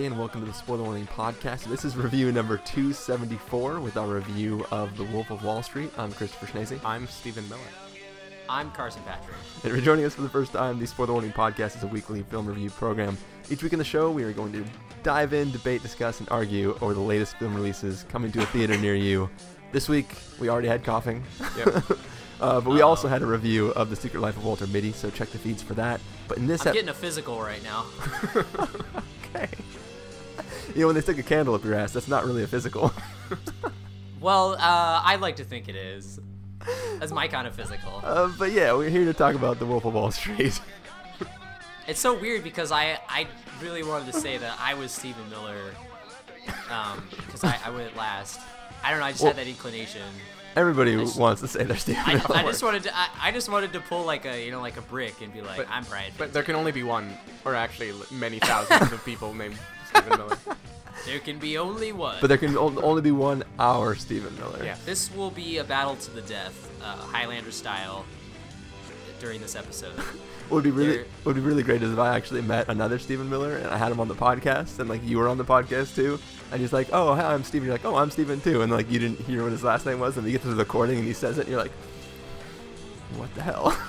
Everybody, and welcome to the Spoiler Warning Podcast. This is review number 274 with our review of The Wolf of Wall Street. I'm Christopher Schnese. I'm Stephen Miller. I'm Carson Patrick. And if you're joining us for the first time, the Spoiler Warning Podcast is a weekly film review program. Each week in the show, we are going to dive in, debate, discuss, and argue over the latest film releases coming to a theater near you. This week, we already had coughing. Yep. Uh, but we Uh-oh. also had a review of The Secret Life of Walter Mitty, so check the feeds for that. But in this I'm ep- getting a physical right now. okay. You know, when they stick a candle up your ass, that's not really a physical. Well, uh, I like to think it is. That's my kind of physical. Uh, but yeah, we're here to talk about The Wolf of Wall Street. It's so weird because I, I really wanted to say that I was Stephen Miller um, because I, I went last. I don't know. I just Well- had that inclination. Everybody just- wants to say they're Stephen I, Miller. I just wanted to. I, I just wanted to pull like a you know like a brick and be like, But- I'm Brian. But But there can only be one, or actually many thousands of people named Stephen Miller. there can be only one. But there can only be one our Stephen Miller. Yeah. this will be a battle to the death, uh, Highlander style, during this episode. What would be really There- would be really great is if I actually met another Stephen Miller and I had him on the podcast and like you were on the podcast too and he's like, oh hi, I'm Stephen. You're like, oh I'm Stephen too, and like you didn't hear what his last name was and you get to the recording and he says it and you're like, what the hell?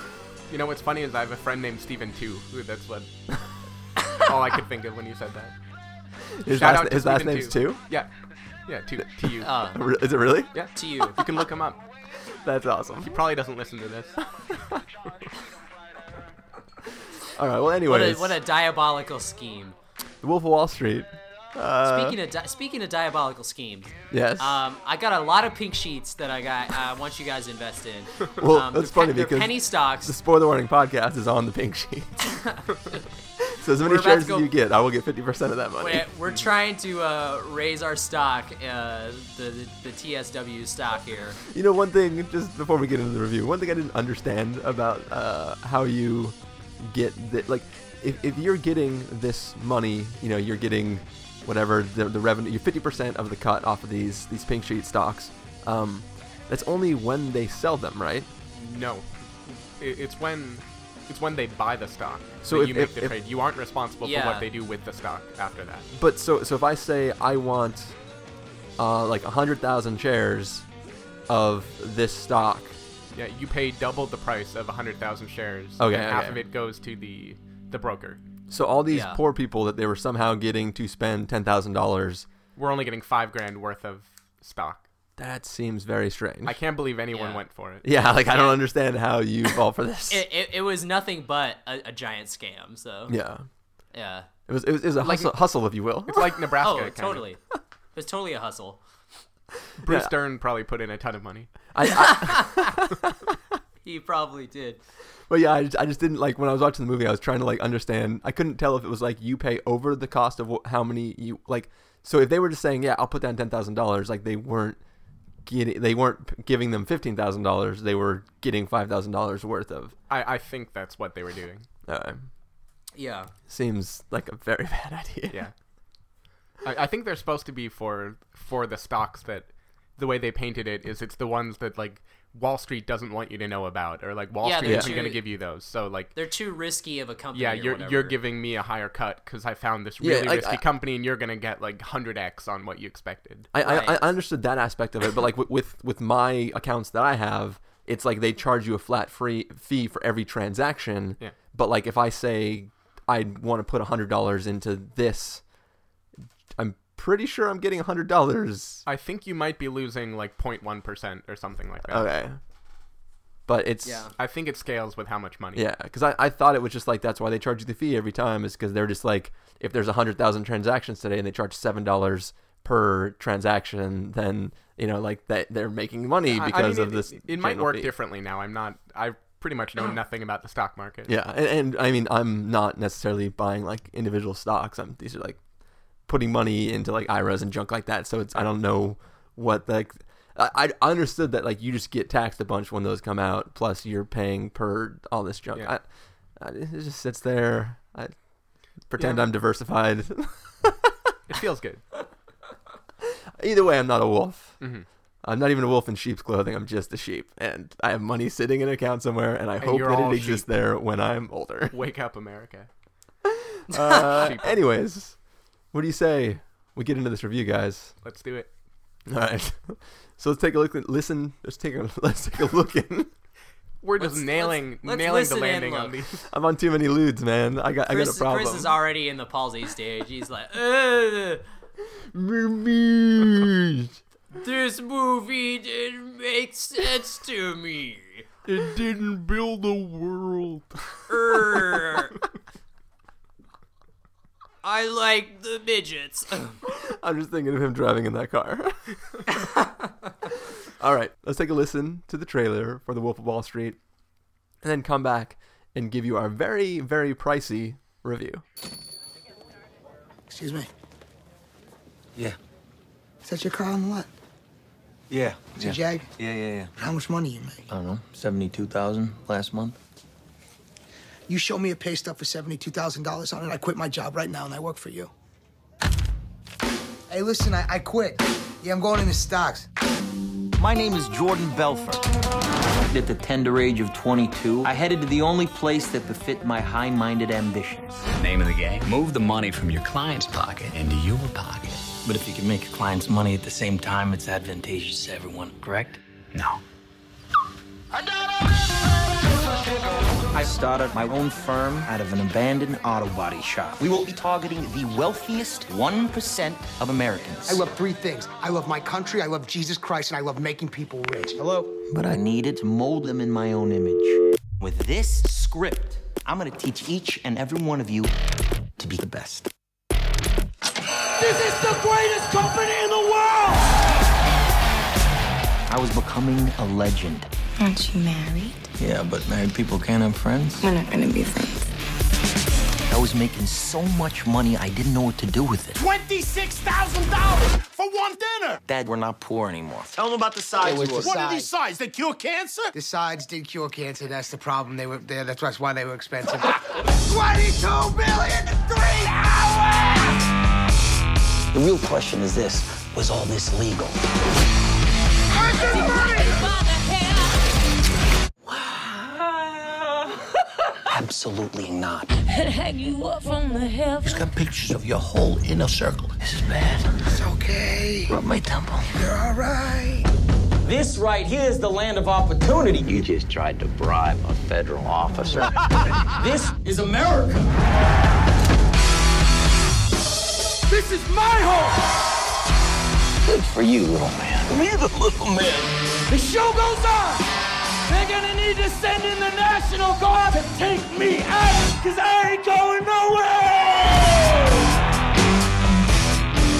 You know what's funny is I have a friend named Stephen too. Who that's what all I could think of when you said that. His Shout last, out to his last name's too. too. Yeah, yeah, to to you. Uh, Is it really? yeah, to you. you can look him up. That's awesome. He probably doesn't listen to this. All right. Well, What a, anyways, what a diabolical scheme. The Wolf of Wall Street. Uh, Speaking of di- speaking of diabolical schemes, yes. um, I got a lot of pink sheets that I got. I want you guys to invest in. Well, um, that's funny they're because penny stocks. the spoiler warning podcast is on the pink sheet. so as many We're about to shares go- as you get, I will get 50% of that money. We're, we're trying to uh, raise our stock, uh, the, the the TSW stock here. You know, one thing, just before we get into the review, one thing I didn't understand about uh, how you get the, like, if, if you're getting this money, you know, you're getting whatever the, the revenue, you're 50% of the cut off of these these pink sheet stocks. Um, that's only when they sell them, right? No, it, it's when it's when they buy the stock. So that if- you make if- the if- trade. You aren't responsible for what they do with the stock after that. But so so if I say I want uh, like 100,000 shares of this stock, Yeah, you pay double the price of 100,000 shares. Okay, and half of it goes to the the broker. So all these Yeah. poor people that they were somehow getting to spend $10,000, We're only getting five grand worth of stock. that seems very strange. I can't believe anyone Yeah. went for it. Yeah, like I don't understand how you fall for this. It, it, it was nothing but a, a giant scam. So yeah, yeah. it was it was, it was a Like- hustle, hustle, if you will. It's like Nebraska. Oh, kinda. totally. It was totally a hustle. Bruce Yeah. Dern probably put in a ton of money. I, I, He probably did. but yeah, I just, I just didn't like when I was watching the movie. I was trying to like understand. I couldn't tell if it was like you pay over the cost of wh- how many you like. So if they were just saying, yeah, I'll put down ten thousand dollars, like they weren't getting, they weren't giving them fifteen thousand dollars. They were getting five thousand dollars worth of. I, I think that's what they were doing. Uh, Yeah. seems like a very bad idea. Yeah. I, I think they're supposed to be for for the stocks that the way they painted it is it's the ones that like Wall Street doesn't want you to know about or like Wall Yeah, Street they're isn't going to give you those. So like They're too risky of a company. yeah, you're whatever. you're giving me a higher cut because I found this Yeah, really like, risky I- company and you're going to get like hundred x on what you expected. I, I, I understood that aspect of it, but like with, with with my accounts that I have, it's like they charge you a flat free fee for every transaction. Yeah. But like if I say I want to put a hundred dollars into this, I'm pretty sure I'm getting a hundred dollars. I think you might be losing like 0.1 percent or something like that. Okay. But it's Yeah. I think it scales with how much money. yeah, because I, I thought it was just like that's why they charge you the fee every time is because they're just like if there's a hundred thousand transactions today and they charge seven dollars per transaction, then you know like that they're making money I- I because mean, of it- this. It, it might work fee. differently now. I'm not. I pretty much know nothing about the stock market. Yeah, and, and I mean, I'm not necessarily buying like individual stocks. I'm these are like putting money into like IRAs and junk like that. So it's I don't know what like I, I understood that like you just get taxed a bunch when those come out. Plus you're paying per all this junk. Yeah. I, I, it just sits there. I pretend Yeah. I'm diversified. It feels good. Either way, I'm not a wolf. hmm I'm not even a wolf in sheep's clothing. I'm just a sheep, and I have money sitting in an account somewhere, and I And hope that it exists sheep. there when I'm older. Wake up, America. Uh, anyways, what do you say we get into this review, guys? Let's do it. All right. So let's take a look. Listen. Let's take a let's take a look in. We're just Let's- nailing let's- let's nailing the listen and landing on look. these. I'm on too many ludes, man. I got I got Chris, a problem. Chris is already in the palsy stage. He's like, Ugh, Movies. this movie didn't make sense to me. It didn't build a world. Err. I like the midgets. I'm just thinking of him driving in that car. All right, let's take a listen to the trailer for The Wolf of Wall Street, and then come back and give you our very, very pricey review. Excuse me. Yeah. Is that your car on the lot? Yeah. It's yeah. a Jag? Yeah, yeah, yeah. How much money you make? I don't know. Seventy-two thousand last month. You show me a pay stub for $72,000 on it, I quit my job right now and I work for you. Hey, listen, I, I quit. Yeah, I'm going into stocks. My name is Jordan Belfort. At the tender age of 22, I headed to the only place that befit my high-minded ambitions. Name of the game. Move the money from your client's pocket into your pocket. But if you can make your clients money at the same time, it's advantageous to everyone, correct? No. I started my own firm out of an abandoned auto body shop. We will be targeting the wealthiest 1% of Americans. I love three things I love my country, I love Jesus Christ, and I love making people rich. Hello? But I needed to mold them in my own image. With this script, I'm gonna teach each and every one of you to be the best. This is the greatest company in the world! I was becoming a legend. Aren't you married? Yeah, but married people can't have friends. We're not gonna be friends. I was making so much money, I didn't know what to do with it. $26,000 for one dinner. Dad, we're not poor anymore. Tell them about the sides. It was the what are these sides. sides? They cure cancer? The sides did cure cancer, that's the problem. They were there, that's why they were expensive. 22 billion in three hours! The real question is this was all this legal? Absolutely not. Hang you up from the heavens. He's got pictures of your whole inner circle. This is bad. it's okay. Rub my temple. You're all right. This right here is the land of opportunity. You just tried to bribe a federal officer. This is America. This is my home! Good for you, little man. Me, the little man. The show goes on! They're gonna need to send in the National Guard to take me out, cause I ain't going nowhere!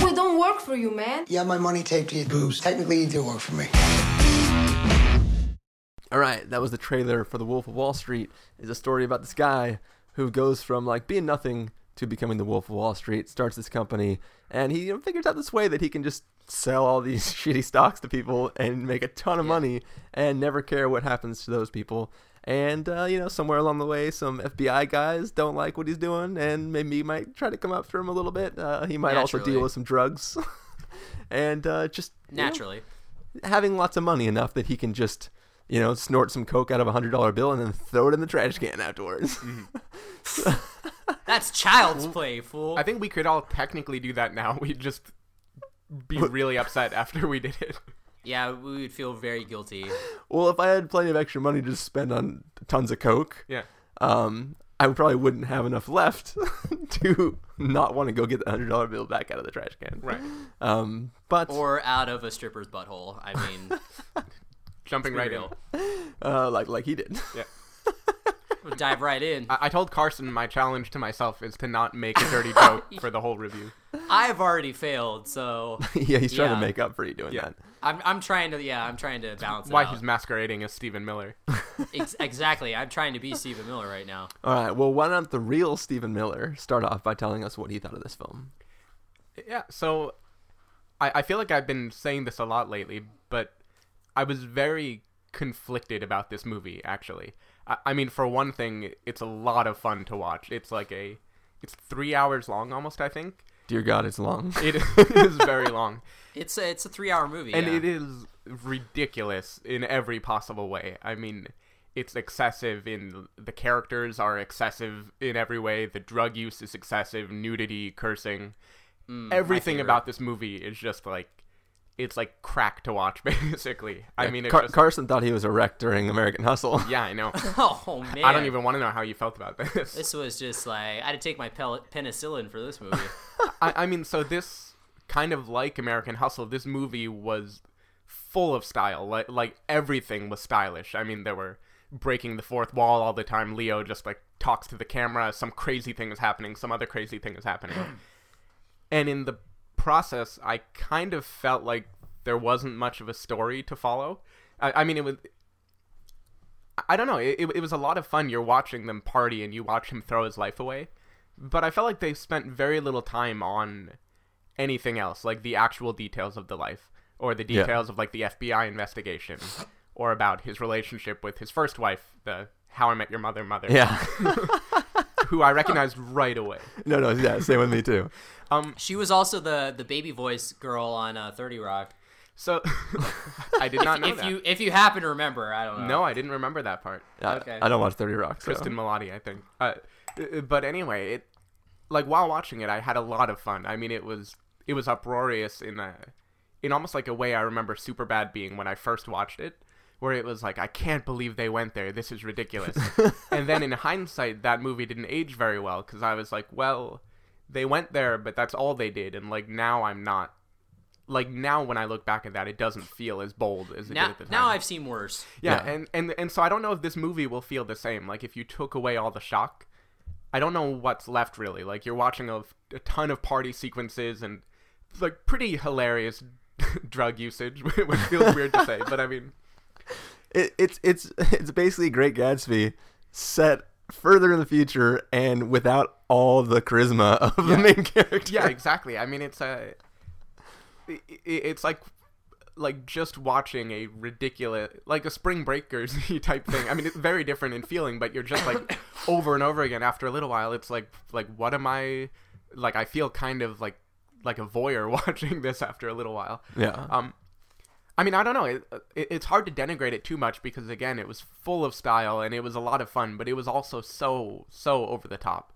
We don't work for you, man. Yeah, my money taped to your boobs. Technically, you do work for me. All right, that was the trailer for The Wolf of Wall Street. Is a story about this guy who goes from like being nothing to becoming the Wolf of Wall Street. Starts this company, and he you know, figures out this way that he can just sell all these shitty stocks to people and make a ton of money, and never care what happens to those people. And uh, you know, somewhere along the way, some FBI guys don't like what he's doing, and maybe he might try to come after him a little bit. Uh, he might also deal with some drugs, and uh, just you know, Naturally. having lots of money enough that he can just you know snort some coke out of a hundred dollar bill and then throw it in the trash can afterwards. That's child's play, fool. I think we could all technically do that now. We'd just be really upset after we did it. yeah, we would feel very guilty. well, if I had plenty of extra money to spend on tons of coke, Yeah. um, I probably wouldn't have enough left to not want to go get the hundred dollar bill back out of the trash can. Right. Um, but Or out of a stripper's butthole. I mean, Jumping right in. uh, like like he did. Yeah. We'll dive right in. I-, I told Carson my challenge to myself is to not make a dirty joke for the whole review. I've already failed, so yeah, he's trying Yeah. to make up for you doing Yeah. that. I'm, I'm trying to yeah I'm trying to balance it Why out. he's masquerading as Stephen Miller. Ex- exactly. I'm trying to be Stephen Miller right now. All right. Well, why don't the real Stephen Miller start off by telling us what he thought of this film? Yeah, so I, I feel like I've been saying this a lot lately, but I was very conflicted about this movie, actually. I, I mean, for one thing, it's a lot of fun to watch. It's like a. It's three hours long almost, I think. Dear God, it's long. It is very long. It's a, it's a three hour movie. And yeah. it is ridiculous in every possible way. I mean, it's excessive in the characters are excessive in every way. The drug use is excessive, nudity, cursing. Mm, everything about this movie is just like it's like crack to watch basically. I mean, it's Car- just, Carson thought he was a wreck during American Hustle. yeah, I know. Oh man, I don't even want to know how you felt about this. This was just like I had to take my pel- penicillin for this movie. I, I mean, so this kind of like American Hustle. This movie was full of style. Like like everything was stylish. I mean, there were breaking the fourth wall all the time. Leo just like talks to the camera. Some crazy thing is happening. Some other crazy thing is happening. and in the process, I kind of felt like there wasn't much of a story to follow. I, I mean, it was. I don't know. It, it, it was a lot of fun. You're watching them party and you watch him throw his life away. But I felt like they spent very little time on anything else, like the actual details of the life or the Yeah. details of like the FBI investigation or about his relationship with his first wife, the How I Met Your Mother mother, Yeah. who I recognized right away. no, no, yeah, same with me too. Um, She was also the the baby voice girl on uh, Thirty Rock. so I did not know if that. you if you happen to remember, I don't know. No, I didn't remember that part. I, Okay. I don't watch Thirty Rock. So. Cristin Milioti, I think. Uh, uh, but anyway, it like while watching it, I had a lot of fun. I mean, it was it was uproarious in a in almost like a way I remember Superbad being when I first watched it, where it was like, I can't believe they went there. This is ridiculous. and then in hindsight, that movie didn't age very well because I was like, well, they went there, but that's all they did. And like now, I'm not. Like now, when I look back at that, it doesn't feel as bold as it did at the time. now I've seen worse. Yeah, Yeah. and, and and so I don't know if this movie will feel the same. Like if you took away all the shock, I don't know what's left really. Like you're watching a, a ton of party sequences and like pretty hilarious drug usage, which feels weird to say, but I mean, It, it's it's it's basically Great Gatsby set further in the future and without all the charisma of the main character. yeah, exactly. I mean, it's a, i- i- it's like like just watching a ridiculous like a spring breakers type thing i mean it's very different in feeling but you're just like over and over again after a little while it's like like what am i like i feel kind of like like a voyeur watching this after a little while Yeah. um i mean i don't know. It, it, it's hard to denigrate it too much because again it was full of style and it was a lot of fun but it was also so so over the top.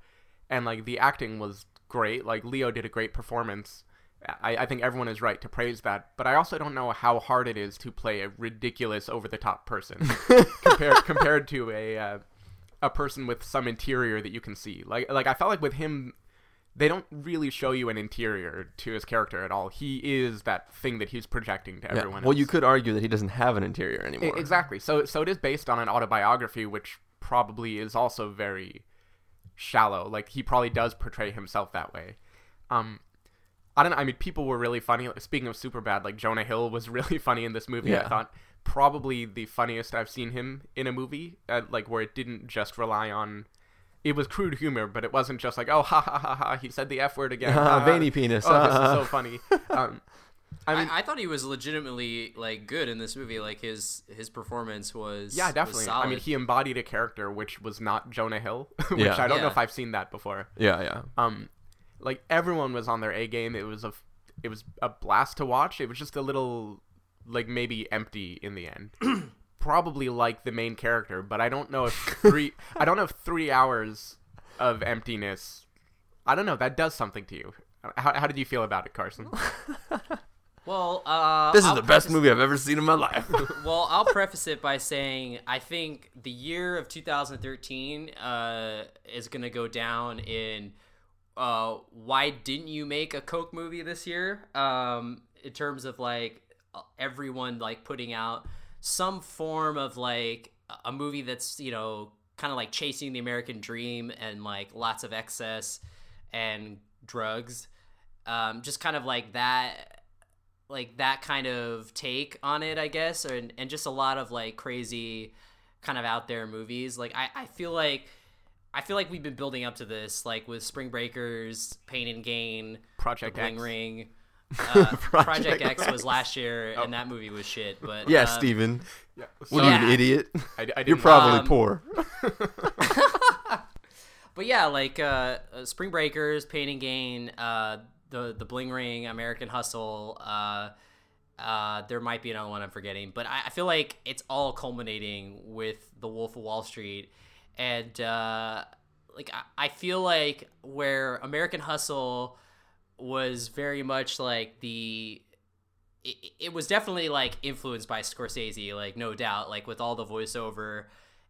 And like the acting was great. Like leo did a great performance. I, I think everyone is right to praise that, but I also don't know how hard it is to play a ridiculous, over-the-top person compared compared to a uh, a person with some interior that you can see. Like like I felt like with him, they don't really show you an interior to his character at all. He is that thing that he's projecting to Yeah. everyone. Well, else. you could argue that he doesn't have an interior I- anymore. Exactly. So so it is based on an autobiography, which probably is also very shallow. Like he probably does portray himself that way. Um, I don't know. I mean, people were really funny. Speaking of super bad, like Jonah Hill was really funny in this movie. I thought probably the funniest I've seen him in a movie. Uh, like where it didn't just rely on. It was crude humor, but it wasn't just like, oh, ha ha ha ha, he said the f word again. Ha, ha. veiny penis, Oh, this is so funny. Um, I mean, I, I thought he was legitimately like good in this movie. Like his his performance was Yeah, was definitely. I mean, he embodied a character which was not Jonah Hill, which Yeah. I don't know if I've seen that before. yeah, yeah. Um, like everyone was on their A game. It was a, it was a blast to watch. It was just a little, like maybe empty in the end. Probably like the main character, but I don't know if three, I don't know if three hours of emptiness. I don't know. That does something to you. How, how did you feel about it, Carson? well, uh, This is I'll the best movie I've ever seen in my life. well, I'll preface it by saying I think the year of 2013 uh, is going to go down in uh, why didn't you make a Coke movie this year? Um, in terms of like everyone like putting out some form of like a movie that's you know kind of like chasing the American dream and like lots of excess and drugs. Um, just kind of like that like that kind of take on it, I guess, and and just a lot of like crazy, kind of out there movies. Like I, I feel like, I feel like we've been building up to this, like with Spring Breakers, Pain and Gain, Project Bling Ring. Uh, Project, Project X was last year, and that movie was shit. But yeah, um, Stephen. Yeah. What are you, an idiot? I, I didn't, You're probably Um, poor. But yeah, like uh, uh, Spring Breakers, Pain and Gain, uh, the the Bling Ring, American Hustle. Uh, uh, there might be another one I'm forgetting, but I, I feel like it's all culminating with The Wolf of Wall Street, and uh, like I, I feel like where American Hustle was very much like the it, it was definitely like influenced by Scorsese, like no doubt, like with all the voiceover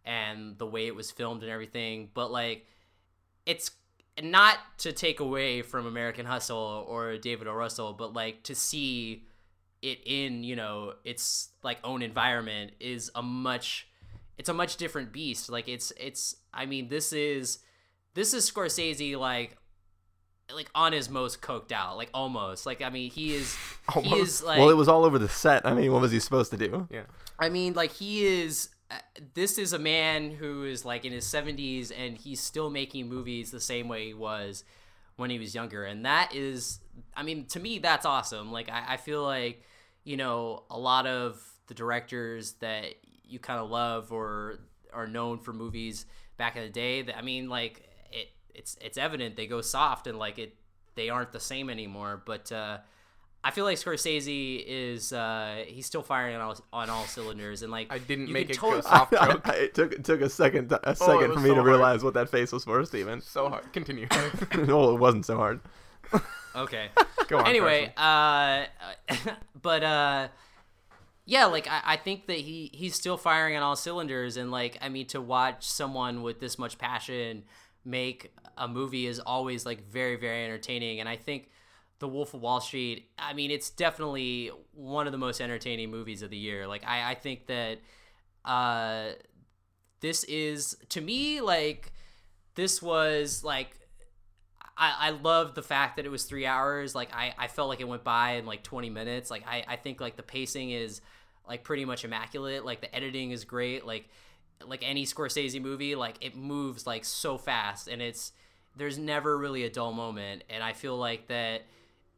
and the way it was filmed and everything. But like, it's not to take away from American Hustle or David O. Russell, but like to see it in you know its like own environment is a much it's a much different beast. Like it's it's I mean this is this is Scorsese like like on his most coked out, like almost. Like I mean, he is he is like well, it was all over the set. I mean, what was he supposed to do? Yeah. I mean, like he is. Uh, this is a man who is like in his 70s and he's still making movies the same way he was when he was younger, and that is, I mean, to me, that's awesome. Like I, I feel like you know a lot of the directors that you kind of love or are known for movies back in the day. That I mean, like it it's it's evident they go soft and like it they aren't the same anymore. But uh, I feel like Scorsese is uh, he's still firing on all, on all cylinders and like I didn't make it totally- go soft I- joke. I- it took it took a second a Oh, second for me so to hard. realize what that face was for, Stephen. So hard. Continue. no, it wasn't so hard. Okay. Go on, Anyway, uh, but uh, yeah, like I, I think that he he's still firing on all cylinders, and like I mean, to watch someone with this much passion make a movie is always like very very entertaining, and I think. The Wolf of Wall Street. I mean, it's definitely one of the most entertaining movies of the year. Like, I, I think that uh, this is to me like this was like I, I love the fact that it was three hours. Like I, I felt like it went by in like 20 minutes. Like I, I think like the pacing is like pretty much immaculate. Like the editing is great. Like like any Scorsese movie, like it moves like so fast and it's there's never really a dull moment. And I feel like that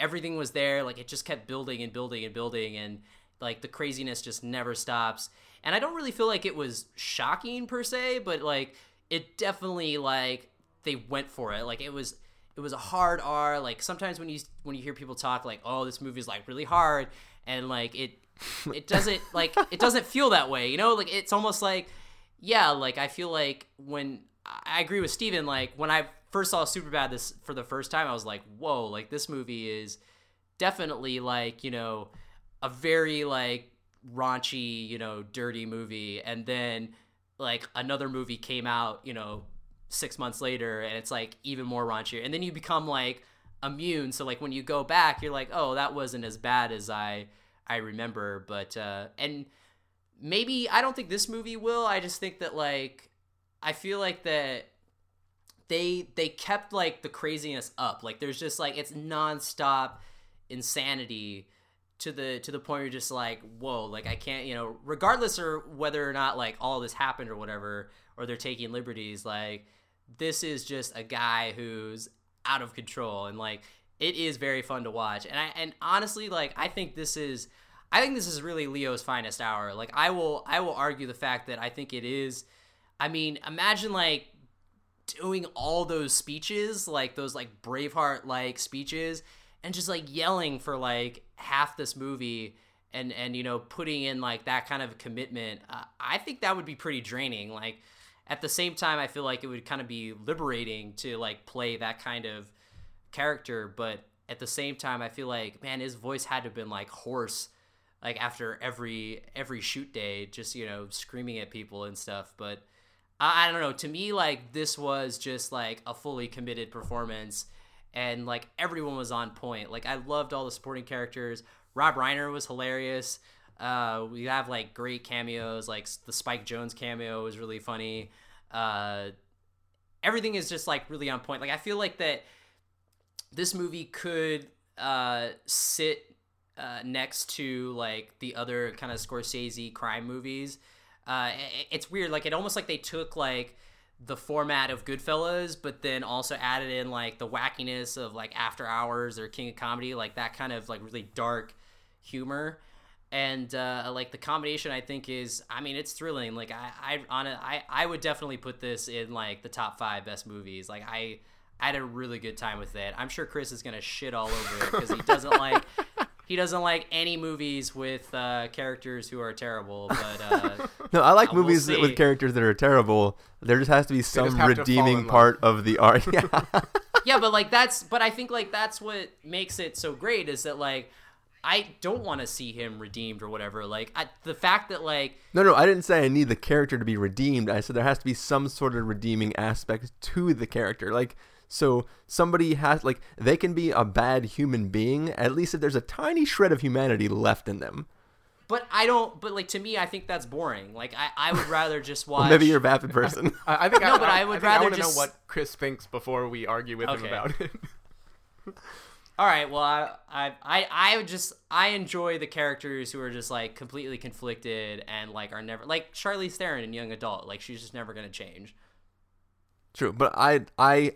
everything was there. Like it just kept building and building and building and like the craziness just never stops. And I don't really feel like it was shocking per se, but like it definitely like they went for it. Like it was it was a hard R. Like sometimes when you when you hear people talk like, "Oh, this movie's like really hard," and like it it doesn't like it doesn't feel that way. You know, like it's almost like yeah, like I feel like when I agree with Stephen, like when I first saw Superbad this for the first time, I was like, "Whoa!" Like this movie is definitely like you know a very like raunchy, you know, dirty movie, and then like another movie came out, you know, six months later, and it's like even more raunchier, and then you become like immune. So like when you go back, you're like, oh, that wasn't as bad as I I remember, but uh, and maybe I don't think this movie will. I just think that like I feel like that they they kept like the craziness up. Like there's just like it's nonstop insanity to the to the point where you're just like whoa like i can't you know regardless or whether or not like all this happened or whatever or they're taking liberties like this is just a guy who's out of control and like it is very fun to watch and i and honestly like i think this is i think this is really leo's finest hour. Like i will i will argue the fact that i think it is i mean imagine like doing all those speeches like those like braveheart like speeches and just like yelling for like half this movie and and you know putting in like that kind of commitment uh, i think that would be pretty draining. Like at the same time i feel like it would kind of be liberating to like play that kind of character but at the same time i feel like man his voice had to have been like hoarse like after every every shoot day just you know screaming at people and stuff but I, I don't know to me like this was just like a fully committed performance and like everyone was on point. Like I loved all the supporting characters. Rob Reiner was hilarious. Uh, we have like great cameos. Like the Spike Jonze cameo was really funny. Uh, everything is just like really on point. Like I feel like that this movie could uh, sit uh, next to like the other kind of Scorsese crime movies. Uh, it- it's weird. Like it almost like they took like the format of Goodfellas, but then also added in like the wackiness of like After Hours or King of Comedy, like that kind of like really dark humor. And uh, like the combination, I think is, I mean, it's thrilling. Like I, I on it, I, I would definitely put this in like the top five best movies. Like I, I had a really good time with it. I'm sure Chris is gonna shit all over it because he doesn't like. He doesn't like any movies with uh, characters who are terrible, but uh, No, I like uh, we'll movies that- with characters that are terrible. There just has to be some just have to fall in redeeming part of the art. Yeah. yeah, but like that's but I think like that's what makes it so great is that like I don't want to see him redeemed or whatever. Like I, the fact that like No, no, I didn't say I need the character to be redeemed. I said there has to be some sort of redeeming aspect to the character. Like, so somebody has, like, they can be a bad human being, at least if there's a tiny shred of humanity left in them. but I don't but like to me I think that's boring. Like I, I would rather just watch Well, maybe you're a vapid person. I, I think No, I, but I would think rather I want to just- know what Chris thinks before we argue with him about it. All right, well, I, I, I, I would just, I enjoy the characters who are just like completely conflicted and like are never like Charlize Theron in Young Adult. Like she's just never gonna change. True, but I, I,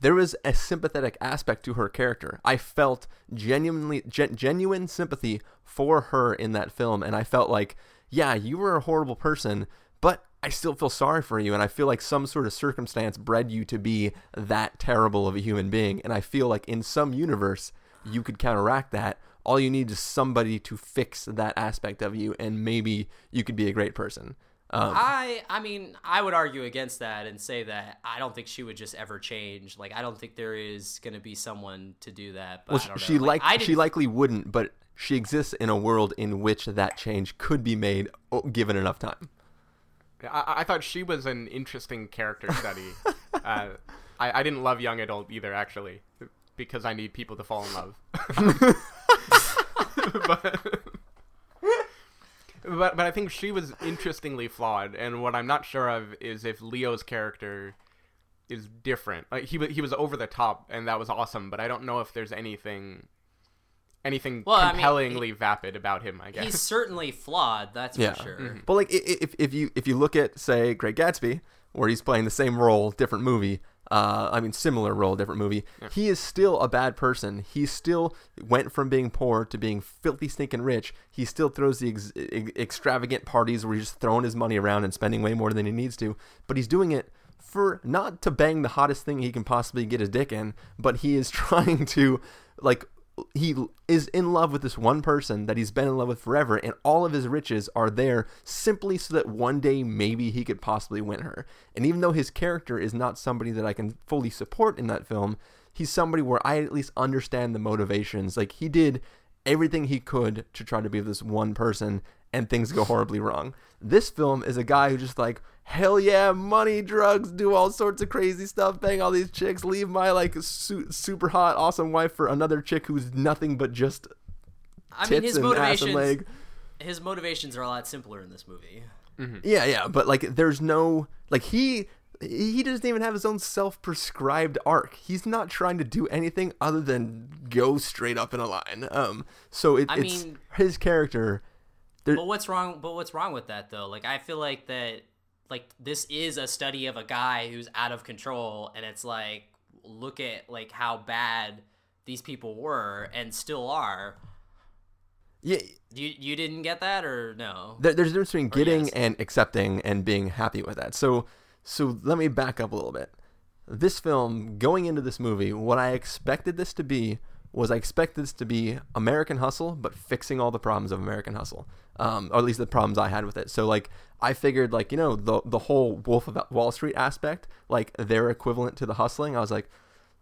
there was a sympathetic aspect to her character. I felt genuinely, gen, genuine sympathy for her in that film, and I felt like, yeah, you were a horrible person, but I still feel sorry for you, and I feel like some sort of circumstance bred you to be that terrible of a human being, and I feel like in some universe you could counteract that. All you need is somebody to fix that aspect of you, and maybe you could be a great person. Um, I, I mean, I would argue against that and say that I don't think she would just ever change. Like I don't think there is gonna be someone to do that. But Well, I don't know. she like, like I she likely wouldn't, but she exists in a world in which that change could be made given enough time. I, I thought she was an interesting character study. uh, I, I didn't love young adult either, actually, because I need people to fall in love. but, but but I think she was interestingly flawed, and what I'm not sure of is if Leo's character is different. Like he he was over the top, and that was awesome. But I don't know if there's anything anything Well, I mean, compellingly vapid about him. I guess He's certainly flawed. That's Yeah, for sure. Mm-hmm. but like i- i- if if you if you look at say Great Gatsby, where he's playing the same role, different movie. Uh, I mean, similar role, different movie. He is still a bad person. He still went from being poor to being filthy, stinking rich. He still throws the ex- ex- extravagant parties where he's just throwing his money around and spending way more than he needs to. But he's doing it for not to bang the hottest thing he can possibly get his dick in, but he is trying to like he is in love with this one person that he's been in love with forever and all of his riches are there simply so that one day maybe he could possibly win her. And even though his character is not somebody that i can fully support in that film he's somebody where i at least understand the motivations. Like he did everything he could to try to be this one person and things go horribly wrong. This film is a guy who just like hell yeah money drugs do all sorts of crazy stuff bang all these chicks leave my like su- super hot awesome wife for another chick who's nothing but just I mean, his and ass and motivations, leg. his motivations are a lot simpler in this movie. Mm-hmm. yeah yeah but like there's no like he he doesn't even have his own self-prescribed arc he's not trying to do anything other than go straight up in a line um so it, I it's mean- his character there, But what's wrong? But what's wrong with that though? Like I feel like that, like this is a study of a guy who's out of control, and it's like look at like how bad these people were and still are. yeah You you didn't get that or no? there, there's a difference between getting yes. and accepting and being happy with that. So, so let me back up a little bit. This film, going into this movie, what I expected this to be was I expected this to be American Hustle, but fixing all the problems of American Hustle, um, or at least the problems I had with it. So, like, I figured, like, you know, the the whole Wolf of Wall Street aspect, like their equivalent to the hustling. I was like,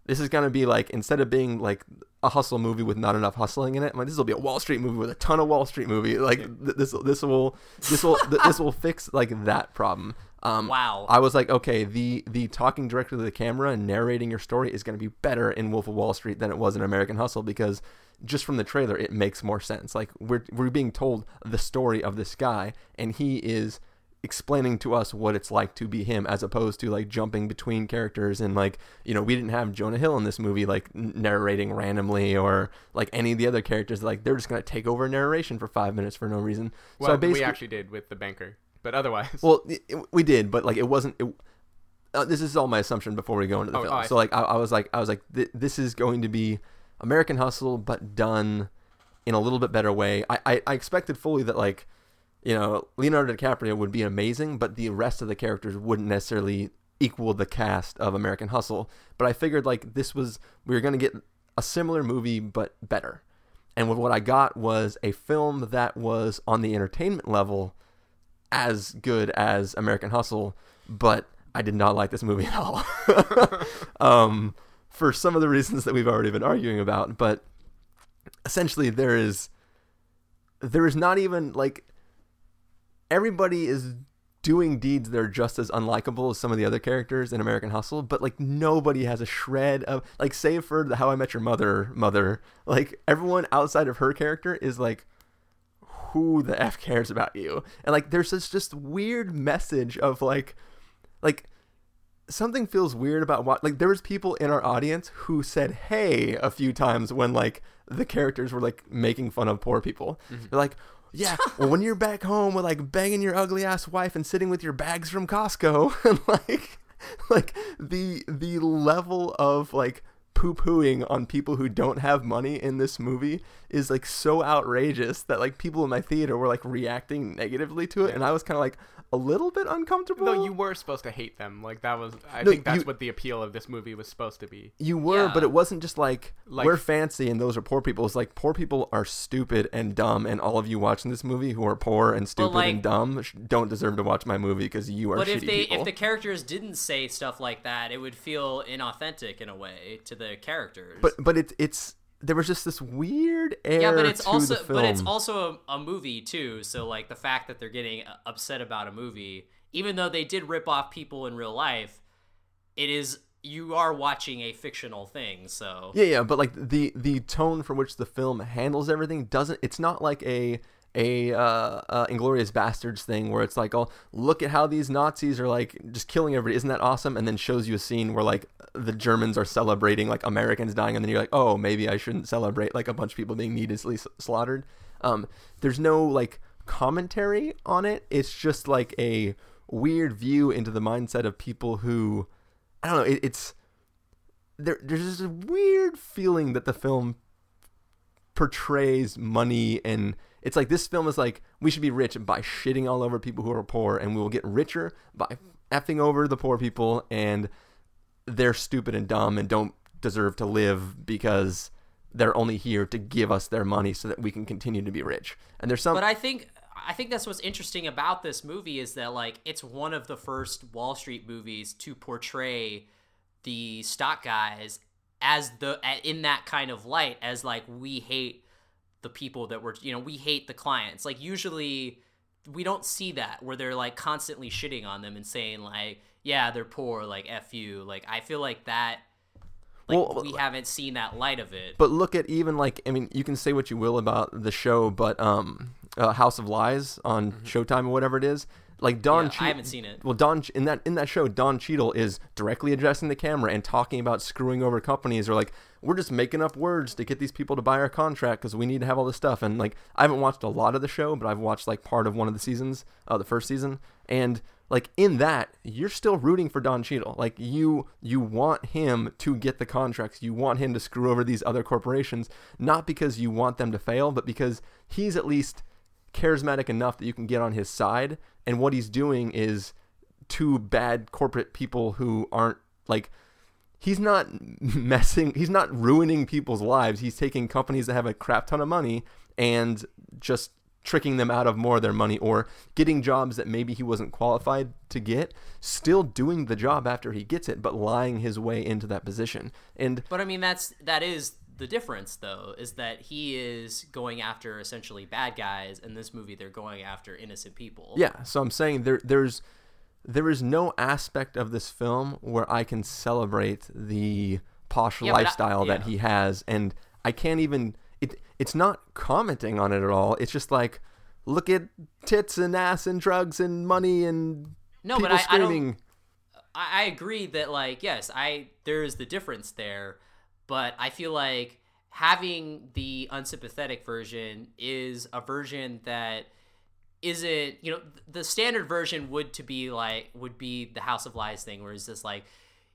this is gonna be like instead of being like a hustle movie with not enough hustling in it, I'm like this will be a Wall Street movie with a ton of Wall Street movie. Like th- this this will this will th- this will fix like that problem. Um, Wow. I was like, okay, the the talking directly to the camera and narrating your story is going to be better in Wolf of Wall Street than it was in American Hustle because just from the trailer it makes more sense. Like we're we're being told the story of this guy and he is explaining to us what it's like to be him as opposed to like jumping between characters and like you know we didn't have jonah hill in this movie like narrating randomly or like any of the other characters like they're just going to take over narration for five minutes for no reason well, so I basically we actually did with the banker, but otherwise, well it, it- we did but like it wasn't it, uh, this is all my assumption before we go into the Oh, film oh, so like I, I was like i was like th- this is going to be american hustle but done in a little bit better way i i, I expected fully that like you know, Leonardo DiCaprio would be amazing, but the rest of the characters wouldn't necessarily equal the cast of American Hustle. But I figured like this was we were gonna get a similar movie but better. And what I got was a film that was on the entertainment level as good as American Hustle, but I did not like this movie at all. um, for some of the reasons that we've already been arguing about. But essentially, there is there is not even like everybody is doing deeds that are just as unlikable as some of the other characters in American Hustle, but like nobody has a shred of like save for the How I Met Your Mother mother, like everyone outside of her character is like who the f cares about you? And like there's this just weird message of like like something feels weird about what like there was people in our audience who said hey a few times when like the characters were like making fun of poor people. Mm-hmm. They're like yeah, well, when you're back home with like banging your ugly ass wife and sitting with your bags from Costco, and like, like the the level of like poo pooing on people who don't have money in this movie is like so outrageous that like people in my theater were like reacting negatively to it, and I was kind of like a little bit uncomfortable. No, you were supposed to hate them. Like that was. I No, think that's you- what the appeal of this movie was supposed to be. You were, but it wasn't just like, Like- we're fancy and those are poor people. It's like poor people are stupid and dumb, and all of you watching this movie who are poor and stupid like- and dumb don't deserve to watch my movie because you are But if they people. if the characters didn't say stuff like that, it would feel inauthentic in a way to the characters. but but it's it's there was just this weird air. yeah, but it's also but it's also a, a movie too. So like the fact that they're getting upset about a movie, even though they did rip off people in real life, it is you are watching a fictional thing. So Yeah, yeah, but like the the tone for which the film handles everything doesn't. It's not like a a uh, uh, Inglourious Basterds thing where it's like, oh, look at how these Nazis are like just killing everybody. Isn't that awesome? And then shows you a scene where like the Germans are celebrating like Americans dying, and then you're like, oh, maybe I shouldn't celebrate like a bunch of people being needlessly slaughtered. Um, there's no like commentary on it. It's just like a weird view into the mindset of people who I don't know. It, it's there, there's a weird feeling that the film portrays money and it's like this film is like we should be rich by shitting all over people who are poor and we will get richer by effing over the poor people and they're stupid and dumb and don't deserve to live because they're only here to give us their money so that we can continue to be rich. And there's some But I think I think that's what's interesting about this movie is that like it's one of the first Wall Street movies to portray the stock guys as the in that kind of light as like we hate the people that were you know we hate the clients. Like usually we don't see that where they're like constantly shitting on them and saying like yeah they're poor like f you. Like I feel like that like Well, we haven't seen that light of it But look at even like I mean, you can say what you will about the show, but um, uh, House of Lies on Showtime or whatever it is, like Don. Mm-hmm. Yeah, I haven't seen it. Well, Don in that in that show, Don Cheadle is directly addressing the camera and talking about screwing over companies or like we're just making up words to get these people to buy our contract because we need to have all this stuff. And like I haven't watched a lot of the show, but I've watched like part of one of the seasons, uh, the first season, and like in that you're still rooting for Don Cheadle. Like you you want him to get the contracts. You want him to screw over these other corporations, not because you want them to fail, but because he's at least charismatic enough that you can get on his side. And what he's doing is two bad corporate people who aren't like he's not messing he's not ruining people's lives. He's taking companies that have a crap ton of money and just tricking them out of more of their money or getting jobs that maybe he wasn't qualified to get, still doing the job after he gets it, but lying his way into that position. And But I mean, that's that is the difference, though, is that he is going after essentially bad guys. In this movie, they're going after innocent people. Yeah, so I'm saying there there's there is no aspect of this film where I can celebrate the posh Yeah, but I- lifestyle that he has and I can't even it it's not commenting on it at all. It's just like look at tits and ass and drugs and money and No, people but I, I screaming. don't. I, I agree that like yes, I there is the difference there, but I feel like having the unsympathetic version is a version that isn't you know the standard version would to be like would be the House of Lies thing where it's just like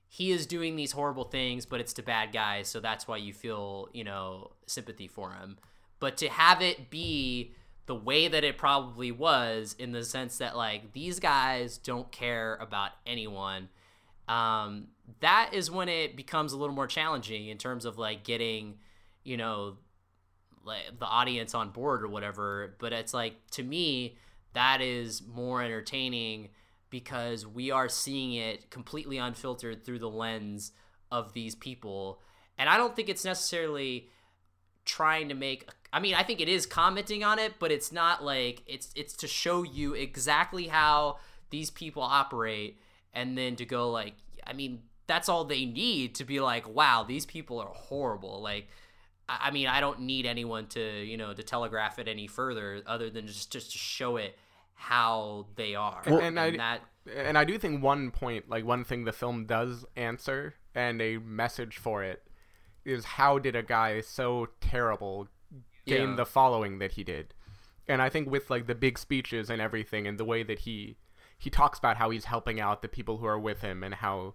he is doing these horrible things but it's to bad guys so that's why you feel you know sympathy for him. But to have it be the way that it probably was in the sense that like these guys don't care about anyone um, that is when it becomes a little more challenging in terms of like getting you know like the audience on board or whatever. But it's like to me that is more entertaining because we are seeing it completely unfiltered through the lens of these people. And I don't think it's necessarily trying to make I mean, I think it is commenting on it, but it's not like it's it's to show you exactly how these people operate and then to go like I mean, that's all they need to be like, wow, these people are horrible. Like I mean, I don't need anyone to, you know, to telegraph it any further other than just just to show it how they are. and, and I that and I do think one point, like one thing the film does answer and a message for it is how did a guy so terrible gain Yeah. the following that he did? And I think with like the big speeches and everything and the way that he he talks about how he's helping out the people who are with him and how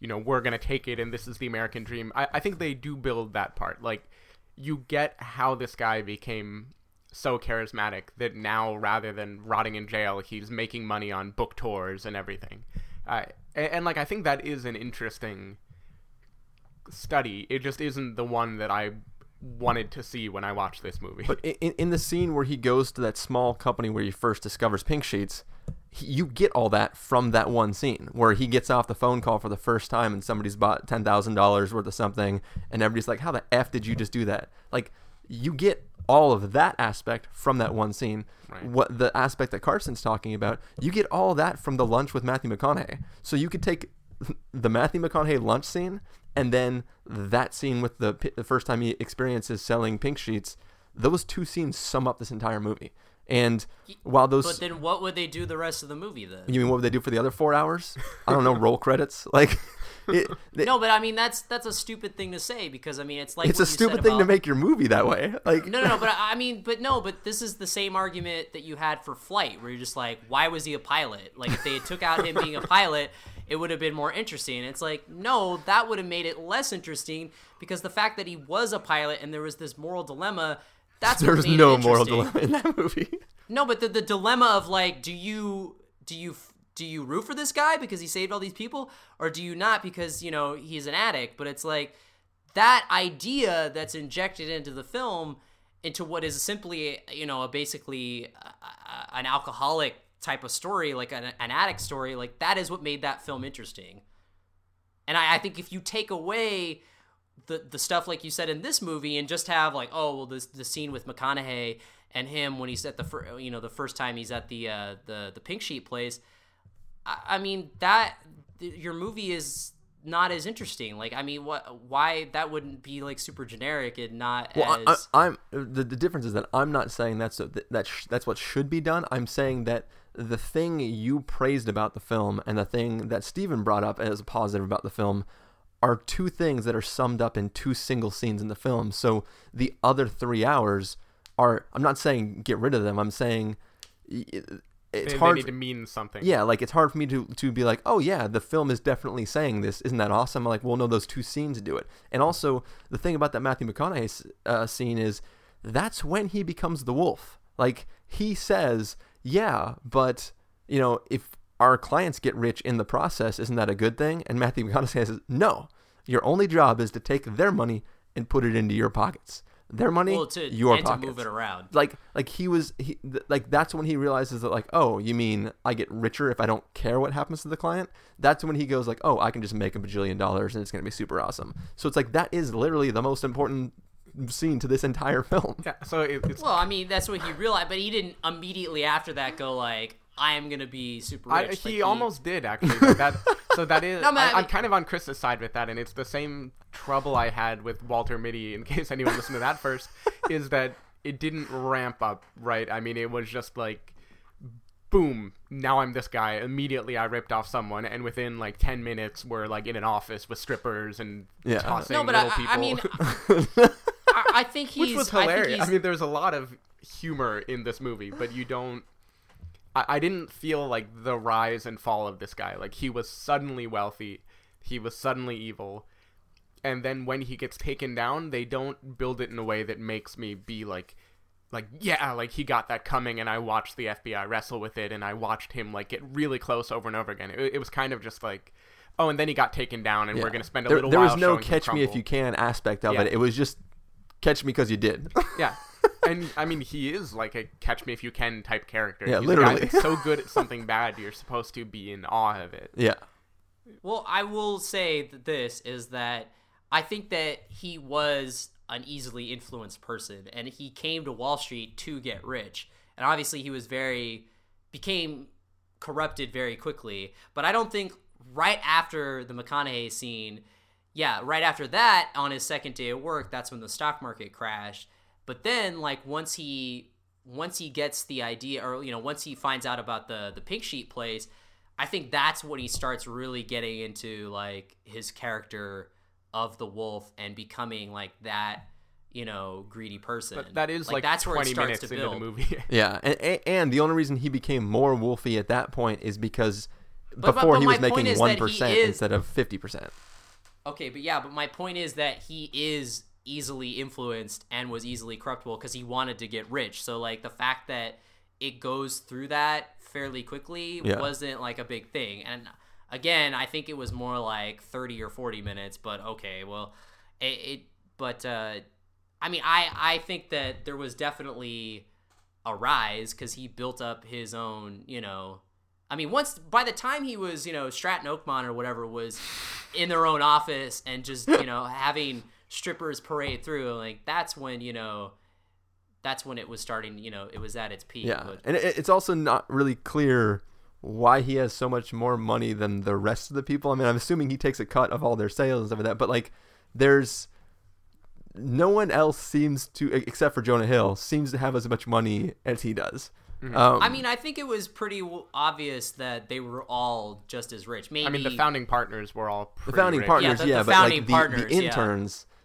you know we're gonna take it and this is the American dream. I, I think they do build that part. Like you get how this guy became so charismatic that now rather than rotting in jail he's making money on book tours and everything. Uh, and, and like i think that is an interesting study. It just isn't the one that i wanted to see when i watched this movie. But in, in the scene where he goes to that small company where he first discovers pink sheets, he, you get all that from that one scene where he gets off the phone call for the first time and somebody's bought ten thousand dollars worth of something, and everybody's like, "How the f did you just do that?" Like, you get all of that aspect from that one scene. Right. What the aspect that Carson's talking about, you get all that from the lunch with Matthew McConaughey. So you could take the Matthew McConaughey lunch scene and then that scene with the, the first time he experiences selling pink sheets. Those two scenes sum up this entire movie. And while those, But then what would they do the rest of the movie then? you mean what would they do for the other four hours? I don't know. roll credits, like. It, it- No, but I mean that's that's a stupid thing to say because I mean it's like it's a stupid thing to make your movie that way. Like No, no, no, but I mean, but no, but this is the same argument that you had for Flight, where you're just like, why was he a pilot? Like if they had took out him being a pilot, it would have been more interesting. And it's like, no, that would have made it less interesting because the fact that he was a pilot and there was this moral dilemma, that's what there's no moral dilemma in that movie. No, but the, the dilemma of like, do you do you do you root for this guy because he saved all these people, or do you not because you know he's an addict? But it's like that idea that's injected into the film into what is simply you know a basically uh, an alcoholic type of story, like an, an addict story. Like that is what made that film interesting. And I, I think if you take away the the stuff like you said in this movie and just have like oh well this the scene with McConaughey and him when he's at the fir- you know the first time he's at the uh, the the pink sheet place I, I mean that your movie is not as interesting like I mean what why that wouldn't be like super generic and not Well, as I, I, I'm the, the difference is that I'm not saying that's a, that sh- that's what should be done. I'm saying that the thing you praised about the film and the thing that Stephen brought up as a positive about the film are two things that are summed up in two single scenes in the film. So the other three hours are I'm not saying get rid of them. I'm saying it's they, hard. they need to mean something Yeah, like it's hard for me to to be like, oh yeah, the film is definitely saying this. Isn't that awesome? I'm like, well, no, those two scenes do it. And also, the thing about that Matthew McConaughey s- uh, scene is that's when he becomes the wolf. Like he says, yeah, but you know, if our clients get rich in the process, isn't that a good thing? And Matthew McConaughey says, no, your only job is to take their money and put it into your pockets. Their money, well to your and pockets to move it around. Like like he was he, th- like that's when he realizes that like oh you mean I get richer if I don't care what happens to the client? That's when he goes like oh I can just make a bajillion dollars and it's gonna be super awesome. So it's like that is literally the most important scene to this entire film. Yeah so it, it's well I mean that's what he realized but he didn't immediately after that go like I am gonna be super rich I, Like, he, almost did actually. but that so that is. No, man, I I, am mean- kind of on Chris's side with that, and it's the same trouble I had with Walter Mitty. In case anyone listened to that first, is that it didn't ramp up right. I mean, it was just like, boom, now I'm this guy. Immediately, I ripped off someone, and within like ten minutes, we're like in an office with strippers and Yeah. tossing no but little I, people. I mean I, I think he's which was hilarious. I, he's- mean, there's a lot of humor in this movie, but you don't. I, I didn't feel like the rise and fall of this guy. Like he was suddenly wealthy, he was suddenly evil, and then when he gets taken down, they don't build it in a way that makes me be like, like yeah, like he got that coming, and I watched the FBI wrestle with it, and I watched him like get really close over and over again. It, it was kind of just like. Oh, and then he got taken down, and Yeah. we're gonna spend a there, little there was no catch me if you can aspect of Yeah. it it was just catch me because you did Yeah. And I mean, he is like a catch me if you can type character. Yeah, He's a guy literally. that's so good at something bad, you're supposed to be in awe of it. yeah Well, I will say that this is that I think that he was an easily influenced person and he came to Wall Street to get rich. And obviously he was very became corrupted very quickly. But I don't think right after the McConaughey scene, yeah, right after that on his second day of work, that's when the stock market crashed. But then like once he once he gets the idea or you know, once he finds out about the the pink sheet place, I think that's when he starts really getting into like his character of the wolf and becoming like that, you know, greedy person. But that is like, that's where it 20 starts minutes to into build. the movie. Yeah, and, and and the only reason he became more wolfy at that point is because but- before but he was making one is- instead of fifty percent. Okay, but yeah, but my point is that he is easily influenced and was easily corruptible because he wanted to get rich. So like the fact that it goes through that fairly quickly Yeah. wasn't like a big thing. And again, I think it was more like 30 or 40 minutes, but okay, well it, it but uh I mean, I I think that there was definitely a rise cuz he built up his own, you know, I mean, once by the time he was, you know, Stratton Oakmont or whatever was in their own office and just, you know, having strippers parade through, like that's when, you know, that's when it was starting, you know, it was at its peak. Yeah, But and it's also not really clear why he has so much more money than the rest of the people. I mean, I'm assuming he takes a cut of all their sales and stuff like that, but like, there's no one else seems to, except for Jonah Hill, seems to have as much money as he does. Um, I mean, I think it was pretty w- obvious that they were all just as rich. Maybe I mean, the founding partners were all the founding rich. partners, the- yeah, the but founding like the, partners, the yeah.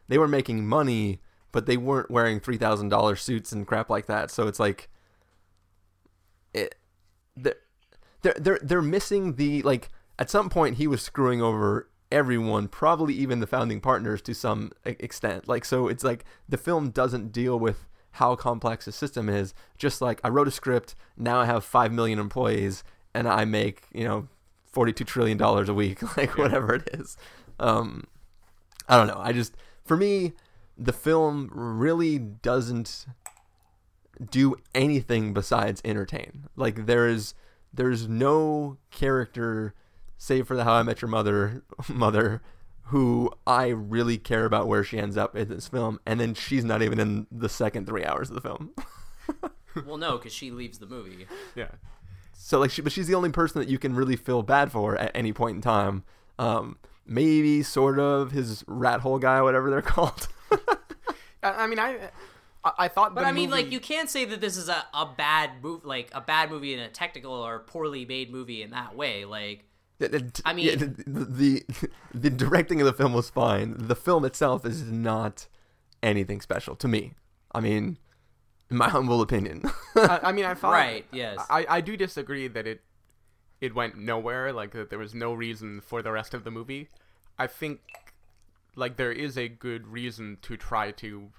They were making money, but they weren't wearing three thousand dollars suits and crap like that. So it's like, it, they're, they're they're missing the like. At some point, he was screwing over everyone, probably even the founding partners to some extent. Like, so it's like the film doesn't deal with how complex the system is. Just like I wrote a script, now I have five million employees, and I make you know forty-two trillion dollars a week, like whatever it is. Um, I don't know. I just, for me, the film really doesn't do anything besides entertain. Like there is, there's no character, save for the How I Met Your Mother mother, who I really care about where she ends up in this film, and then she's not even in the second three hours of the film. well, no, because she leaves the movie. Yeah. So like, she, but she's the only person that you can really feel bad for at any point in time. Um, maybe sort of his rat hole guy, whatever they're called. I, I mean, I I, I thought, But the I mean, like, you can't say that this is a, a bad move, like a bad movie in a technical or poorly made movie in that way. Like, The- the- I mean- yeah, the, the the directing of the film was fine. The film itself is not anything special to me. I mean, in my humble opinion. I, I mean, I thought Right, yes. I, I do disagree that it it went nowhere. Like that there was no reason for the rest of the movie. I think like there is a good reason to try to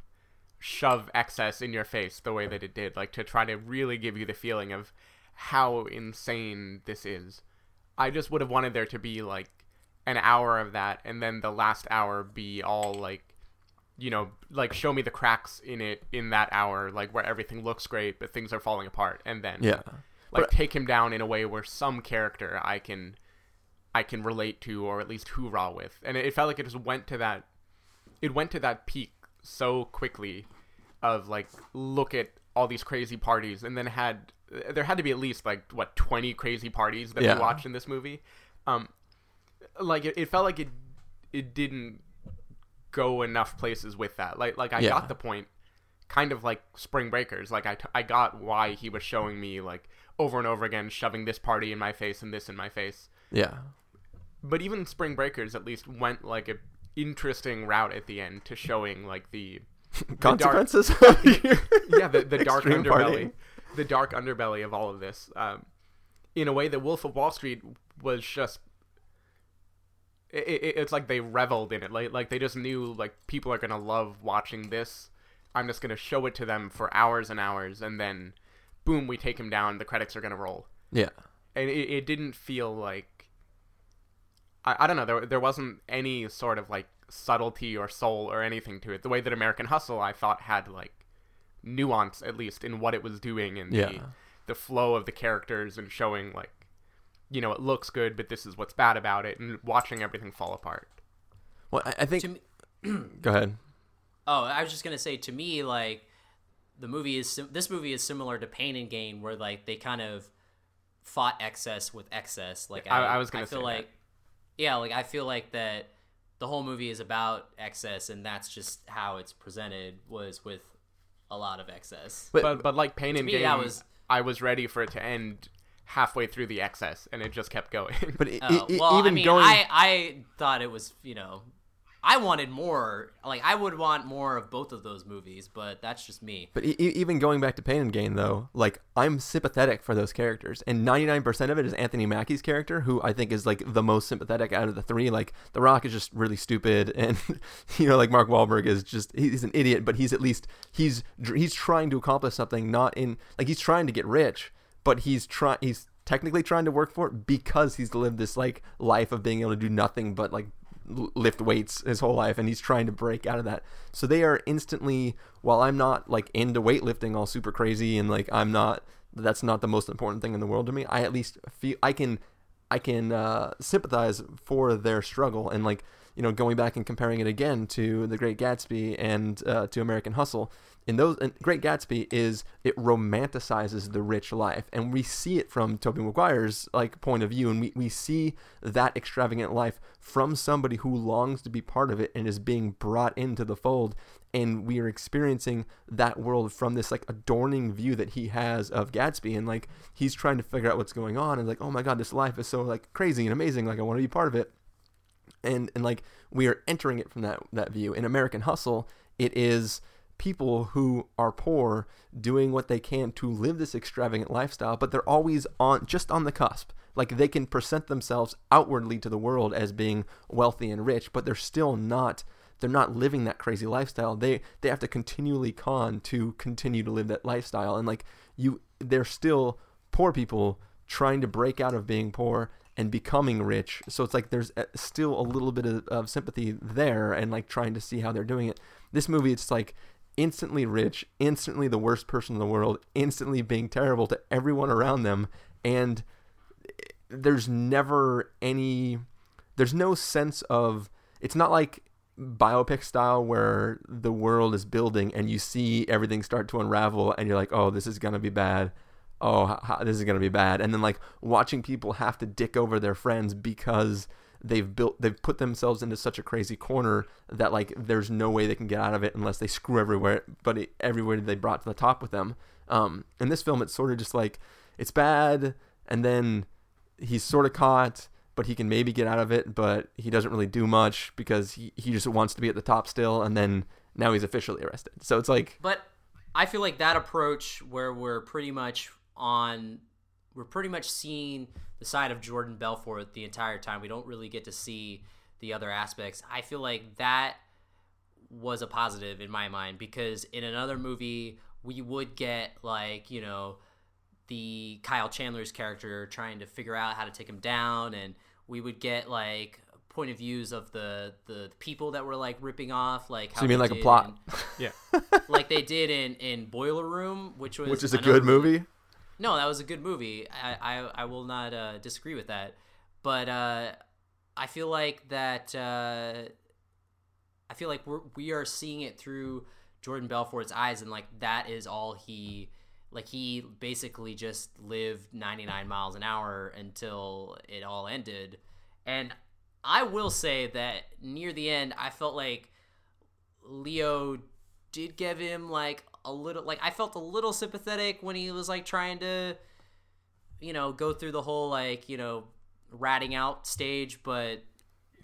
shove excess in your face the way that it did. Like to try to really give you the feeling of how insane this is. I just would have wanted there to be like an hour of that, and then the last hour be all like you know, like show me the cracks in it in that hour, like where everything looks great but things are falling apart, and then Yeah. Like But- take him down in a way where some character I can I can relate to or at least hoorah with, and it, it felt like it just went to that it went to that peak so quickly of like look at all these crazy parties, and then had there had to be at least like what twenty crazy parties that Yeah. we watched in this movie, um, like it, it felt like it it didn't go enough places with that. Like like I Yeah. got the point, kind of like Spring Breakers. Like I, t- I got why he was showing me like over and over again, shoving this party in my face and this in my face. yeah. But even Spring Breakers at least went like a interesting route at the end to showing like the the dark- Consequences. yeah, the, the dark underbelly, partying. the dark underbelly of all of this. Um, in a way, that Wolf of Wall Street was just. It, it, it's like they reveled in it. Like like they just knew like people are gonna love watching this. I'm just gonna show it to them for hours and hours, and then, boom, we take him down. The credits are gonna roll, yeah. and it, it didn't feel like. I, I don't know. There there wasn't any sort of like subtlety or soul or anything to it. The way that American Hustle, I thought, had like nuance at least in what it was doing and the Yeah. the flow of the characters and showing like you know, it looks good, but this is what's bad about it, and watching everything fall apart. Well, I, I think. To me- go ahead. Oh, I was just gonna say to me like the movie is sim- this movie is similar to Pain and Gain where like they kind of fought excess with excess. Like I- I, I was gonna I feel say that. like yeah, like I feel like that the whole movie is about excess and that's just how it's presented was with a lot of excess. But but, like Pain and me, Gain, that was- I was ready for it to end halfway through the excess, and it just kept going. But i Uh, i- well, even I mean, going. I I thought it was you know, I wanted more. Like I would want more of both of those movies, but that's just me. But e- even going back to Pain and Gain, though, like I'm sympathetic for those characters, and 99% of it is Anthony Mackie's character, who I think is like the most sympathetic out of the three. Like The Rock is just really stupid, and you know, like Mark Wahlberg is just he's an idiot, but he's at least he's he's trying to accomplish something, not in like he's trying to get rich, but he's trying he's technically trying to work for it because he's lived this like life of being able to do nothing but like lift weights his whole life and he's trying to break out of that. So they are instantly while i'm not like into weightlifting all super crazy and like i'm not that's not the most important thing in the world to me i at least feel i can i can uh, sympathize for their struggle and like you know going back and comparing it again to the great gatsby and uh, to american hustle in those and great gatsby is it romanticizes the rich life. And we see it from tobey maguire's like point of view and we, we see that extravagant life from somebody who longs to be part of it and is being brought into the fold. And we are experiencing that world from this like adorning view that he has of gatsby. And like he's trying to figure out what's going on and like oh my god this life is so like crazy and amazing like i want to be part of it and and like we are entering it from that that view. In american hustle it is people who are poor doing what they can to live this extravagant lifestyle but they're always on just on the cusp. Like they can present themselves outwardly to the world as being wealthy and rich but they're still not they're not living that crazy lifestyle. They they have to continually con to continue to live that lifestyle. And like you they're still poor people trying to break out of being poor and becoming rich. So it's like there's uh, still a little bit of, of sympathy there and like trying to see how they're doing it. This movie it's like instantly rich instantly the worst person in the world instantly being terrible to everyone around them. And there's never any there's no sense of it's not like biopic style where the world is building and you see everything start to unravel and you're like oh this is gonna be bad oh h- h- this is gonna be bad. And then like watching people have to dick over their friends because they've built they've put themselves into such a crazy corner that like there's no way they can get out of it unless they screw everywhere but everywhere they brought to the top with them. Um in this film it's sort of just like it's bad and then he's sort of caught but he can maybe get out of it but he doesn't really do much because he, he just wants to be at the top still and then now he's officially arrested. So it's like But I feel like that approach where we're pretty much on we're pretty much seeing the side of Jordan Belfort the entire time. We don't really get to see the other aspects. I feel like that was a positive in my mind because in another movie we would get like, you know, the Kyle Chandler's character trying to figure out how to take him down and we would get like point of views of the the people that were like ripping off like how So you mean like a plot? in- yeah. like they did in in Boiler Room, which was which is a another good movie No, that was a good movie. I I, I will not uh, disagree with that, but uh, I feel like that. Uh, I feel like we're we are seeing it through Jordan Belfort's eyes, and like that is all he. Like he basically just lived 99 miles an hour until it all ended. And I will say that near the end, I felt like Leo did give him like a little like I felt a little sympathetic when he was like trying to you know go through the whole like you know ratting out stage but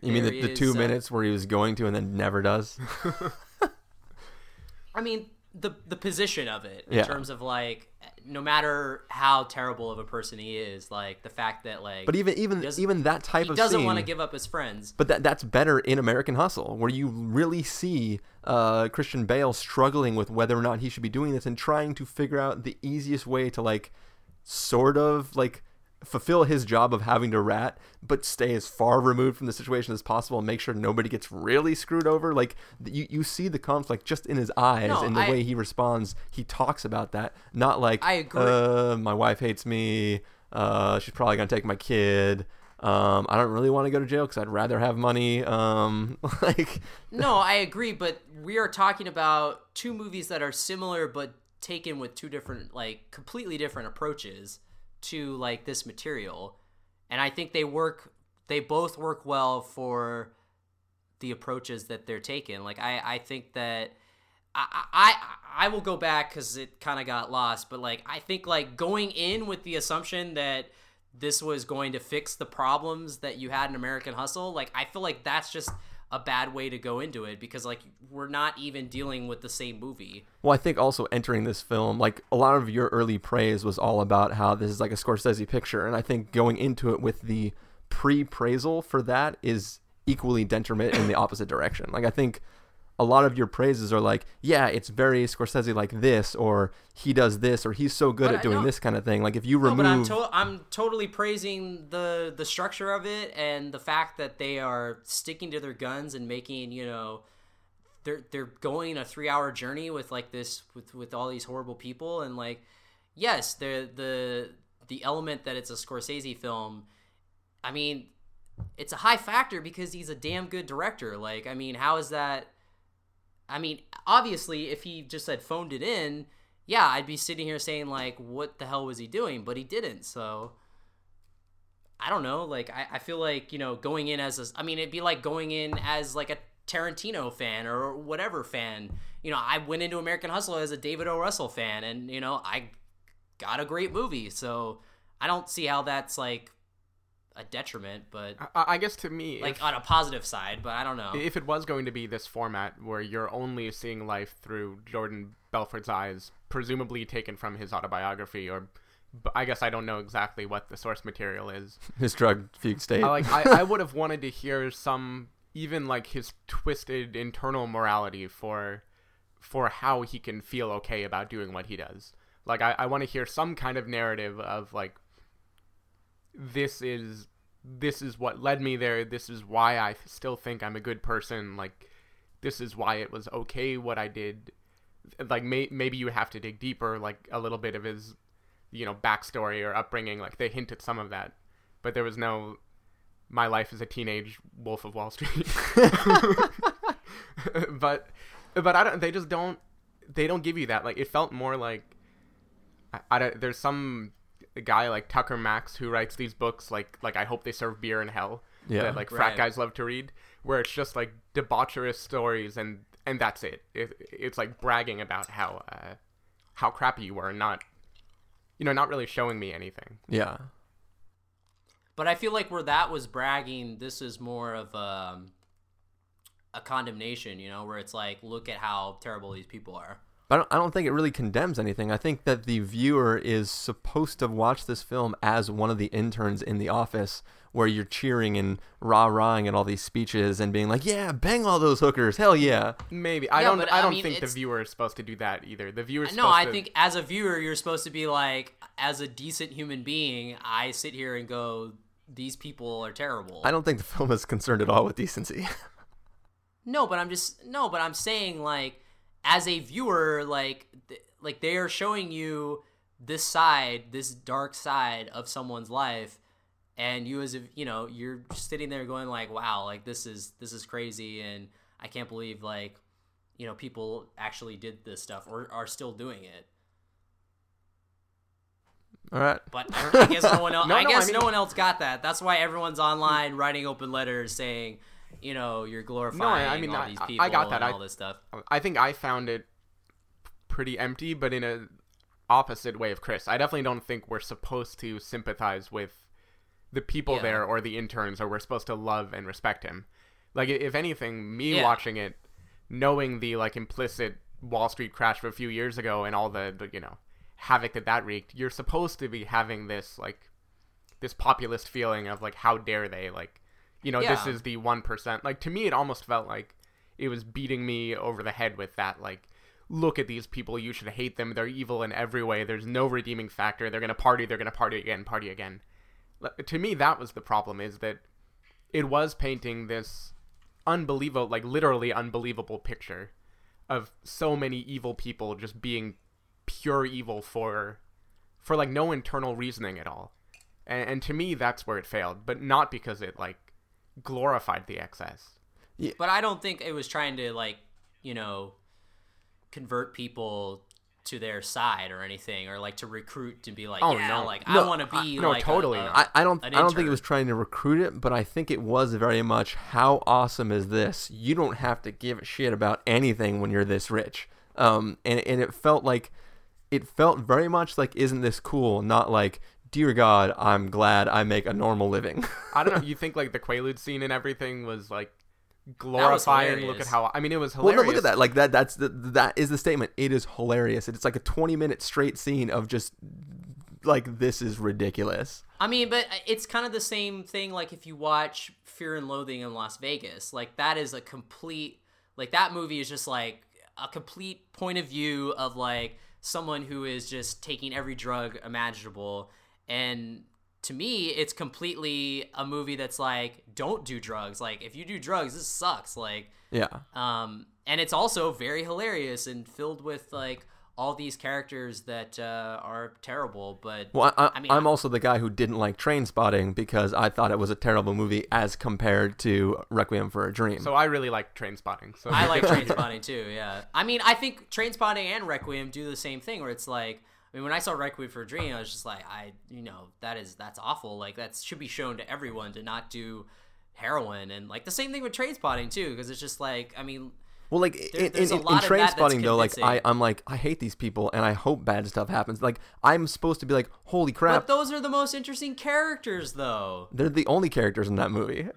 you mean the, the is, two uh, minutes where he was going to and then never does I mean the the position of it in Yeah. terms of like no matter how terrible of a person he is like the fact that like but even even even that type he of doesn't want to give up his friends. But that that's better in American Hustle, where you really see uh, Christian Bale struggling with whether or not he should be doing this and trying to figure out the easiest way to like sort of like fulfill his job of having to rat, but stay as far removed from the situation as possible and make sure nobody gets really screwed over. Like you, you see the conflict just in his eyes No, and the I- way he responds. He talks about that, not like I agree. Uh, my wife hates me. Uh, she's probably gonna take my kid. Um, I don't really want to go to jail because I'd rather have money. Um, like, No, I agree, but we are talking about two movies that are similar but taken with two different like completely different approaches to like this material. And I think they work they both work well for the approaches that they're taking. Like I I think that I I I will go back cuz it kind of got lost, but like I think like going in with the assumption that this was going to fix the problems that you had in American Hustle, like I feel like that's just a bad way to go into it because like we're not even dealing with the same movie. Well, I think also entering this film, like a lot of your early praise was all about how this is like a Scorsese picture, and I think going into it with the pre-praisal for that is equally detriment in the opposite direction. Like I think a lot of your praises are like, yeah, it's very Scorsese like this, or he does this, or he's so good But at doing this kind of thing. Like if you No, remove, but I'm to- I'm totally praising the the structure of it and the fact that they are sticking to their guns and making you know they're they're going a three hour journey with like this with with all these horrible people and like yes the the the element that it's a Scorsese film. I mean, it's a high factor because he's a damn good director. Like, I mean, how is that? I mean, obviously, if he just had phoned it in, yeah, I'd be sitting here saying like, what the hell was he doing? But he didn't. So I don't know. Like, I, I feel like you know, going in as a, I mean, it'd be like going in as like a Tarantino fan or whatever fan. You know, I went into American Hustle as a David O. Russell fan, and you know, I got a great movie. So I don't see how that's like a detriment, but I, I guess to me, like if- on a positive side. But I don't know. If it was going to be this format where you're only seeing life through Jordan Belfort's eyes, presumably taken from his autobiography, or I guess I don't know exactly what the source material is. his drug fugue state. I, like I, I would have wanted to hear some even like his twisted internal morality for for how he can feel okay about doing what he does. Like I, I want to hear some kind of narrative of like this is this is what led me there. This is why I still think I'm a good person. Like this is why it was okay what I did. Like may, maybe you have to dig deeper, like a little bit of his, you know, backstory or upbringing. Like they hint at some of that, but there was no my life as a teenage Wolf of Wall Street. but but I don't. They just don't. They don't give you that. Like it felt more like I, I don't, there's some guy like Tucker Max who writes these books like like I hope they serve beer in hell. Yeah. that like frat Right. guys love to read, where it's just like debaucherous stories and and that's it. it it's like bragging about how uh, how crappy you were, not you know, not really showing me anything. yeah. But I feel like where that was bragging, this is more of um, a condemnation, you know, where it's like, look at how terrible these people are. I don't, I don't think it really condemns anything. I think that the viewer is supposed to watch this film as one of the interns in the office where you're cheering and rah-rahing at all these speeches and being like, yeah, bang all those hookers. Hell yeah. Maybe I Yeah, don't. but, I I don't mean, think the viewer is supposed to do that either. The viewer. No, I think as a viewer, you're supposed to be like, as a decent human being, I sit here and go, these people are terrible. I don't think the film is concerned at all with decency. No, but I'm just no, but I'm saying like as a viewer, like th- like they are showing you this side, this dark side of someone's life, and you as if you know you're sitting there going like, wow, like this is this is crazy, and I can't believe like you know people actually did this stuff or are still doing it. all right. But I, I guess no one else. No, I no, I guess mean- no one else got that. That's why everyone's online writing open letters saying, you know, you're glorifying mean, all I- these people I got that. and I- all this stuff. I think I found it pretty empty, but in a opposite way of Chris. I definitely don't think we're supposed to sympathize with the people Yeah. there or the interns, or we're supposed to love and respect him. Like, if anything, me Yeah. watching it, knowing the like implicit Wall Street crash of a few years ago and all the, the you know havoc that that wreaked, you're supposed to be having this like this populist feeling of like how dare they like you know this is the 1% like to me it almost felt like it was beating me over the head with that like look at these people you should hate them they're evil in every way there's no redeeming factor they're going to party they're going to party again party again. To me that was the problem is that it was painting this unbelievable like literally unbelievable picture of so many evil people just being pure evil for for like no internal reasoning at all. And, and to me that's where it failed, but not because it like glorified the excess. But I don't think it was trying to like, you know, convert people to their side or anything, or like to recruit to be like, Oh, yeah, no. like No, I want to be no, like a- totally a- not. I, I don't I don't think it was trying to recruit it, but I think it was very much how awesome is this? You don't have to give a shit about anything when you're this rich. Um, and and it felt like it felt very much like isn't this cool? Not like dear God, I'm glad I make a normal living. I don't know. You think like the Quaalude scene and everything was like glorifying? Look at how I mean it was well, hilarious. no, look at that. Like that. That's the that is the statement. It is hilarious. It's like a 20 minute straight scene of just like this is ridiculous. I mean, but uh, it's kind of the same thing. Like if you watch Fear and Loathing in Las Vegas, like that is a complete, like that movie is just like a complete point of view of like someone who is just taking every drug imaginable. And to me, it's completely a movie that's like, don't do drugs. Like if you do drugs, this sucks. Like, Yeah. um, and it's also very hilarious and filled with like all these characters that uh, are terrible. But Well, I, I, I mean, I'm also the guy who didn't like Trainspotting because I thought it was a terrible movie as compared to Requiem for a Dream. So I really like Trainspotting. So I like Train Spotting too. Yeah, I mean, I think Trainspotting and Requiem do the same thing, where it's like, I mean, when I saw Requiem for a Dream, I was just like, I, you know, that is that's awful. Like that should be shown to everyone to not do heroin, and like the same thing with Trainspotting too, because it's just like, I mean, well, like there- in, in, a in, lot of Trainspotting though, like I, I'm like I hate these people and I hope bad stuff happens. Like I'm supposed to be like, holy crap, but those are the most interesting characters, though. they're the only characters in that movie.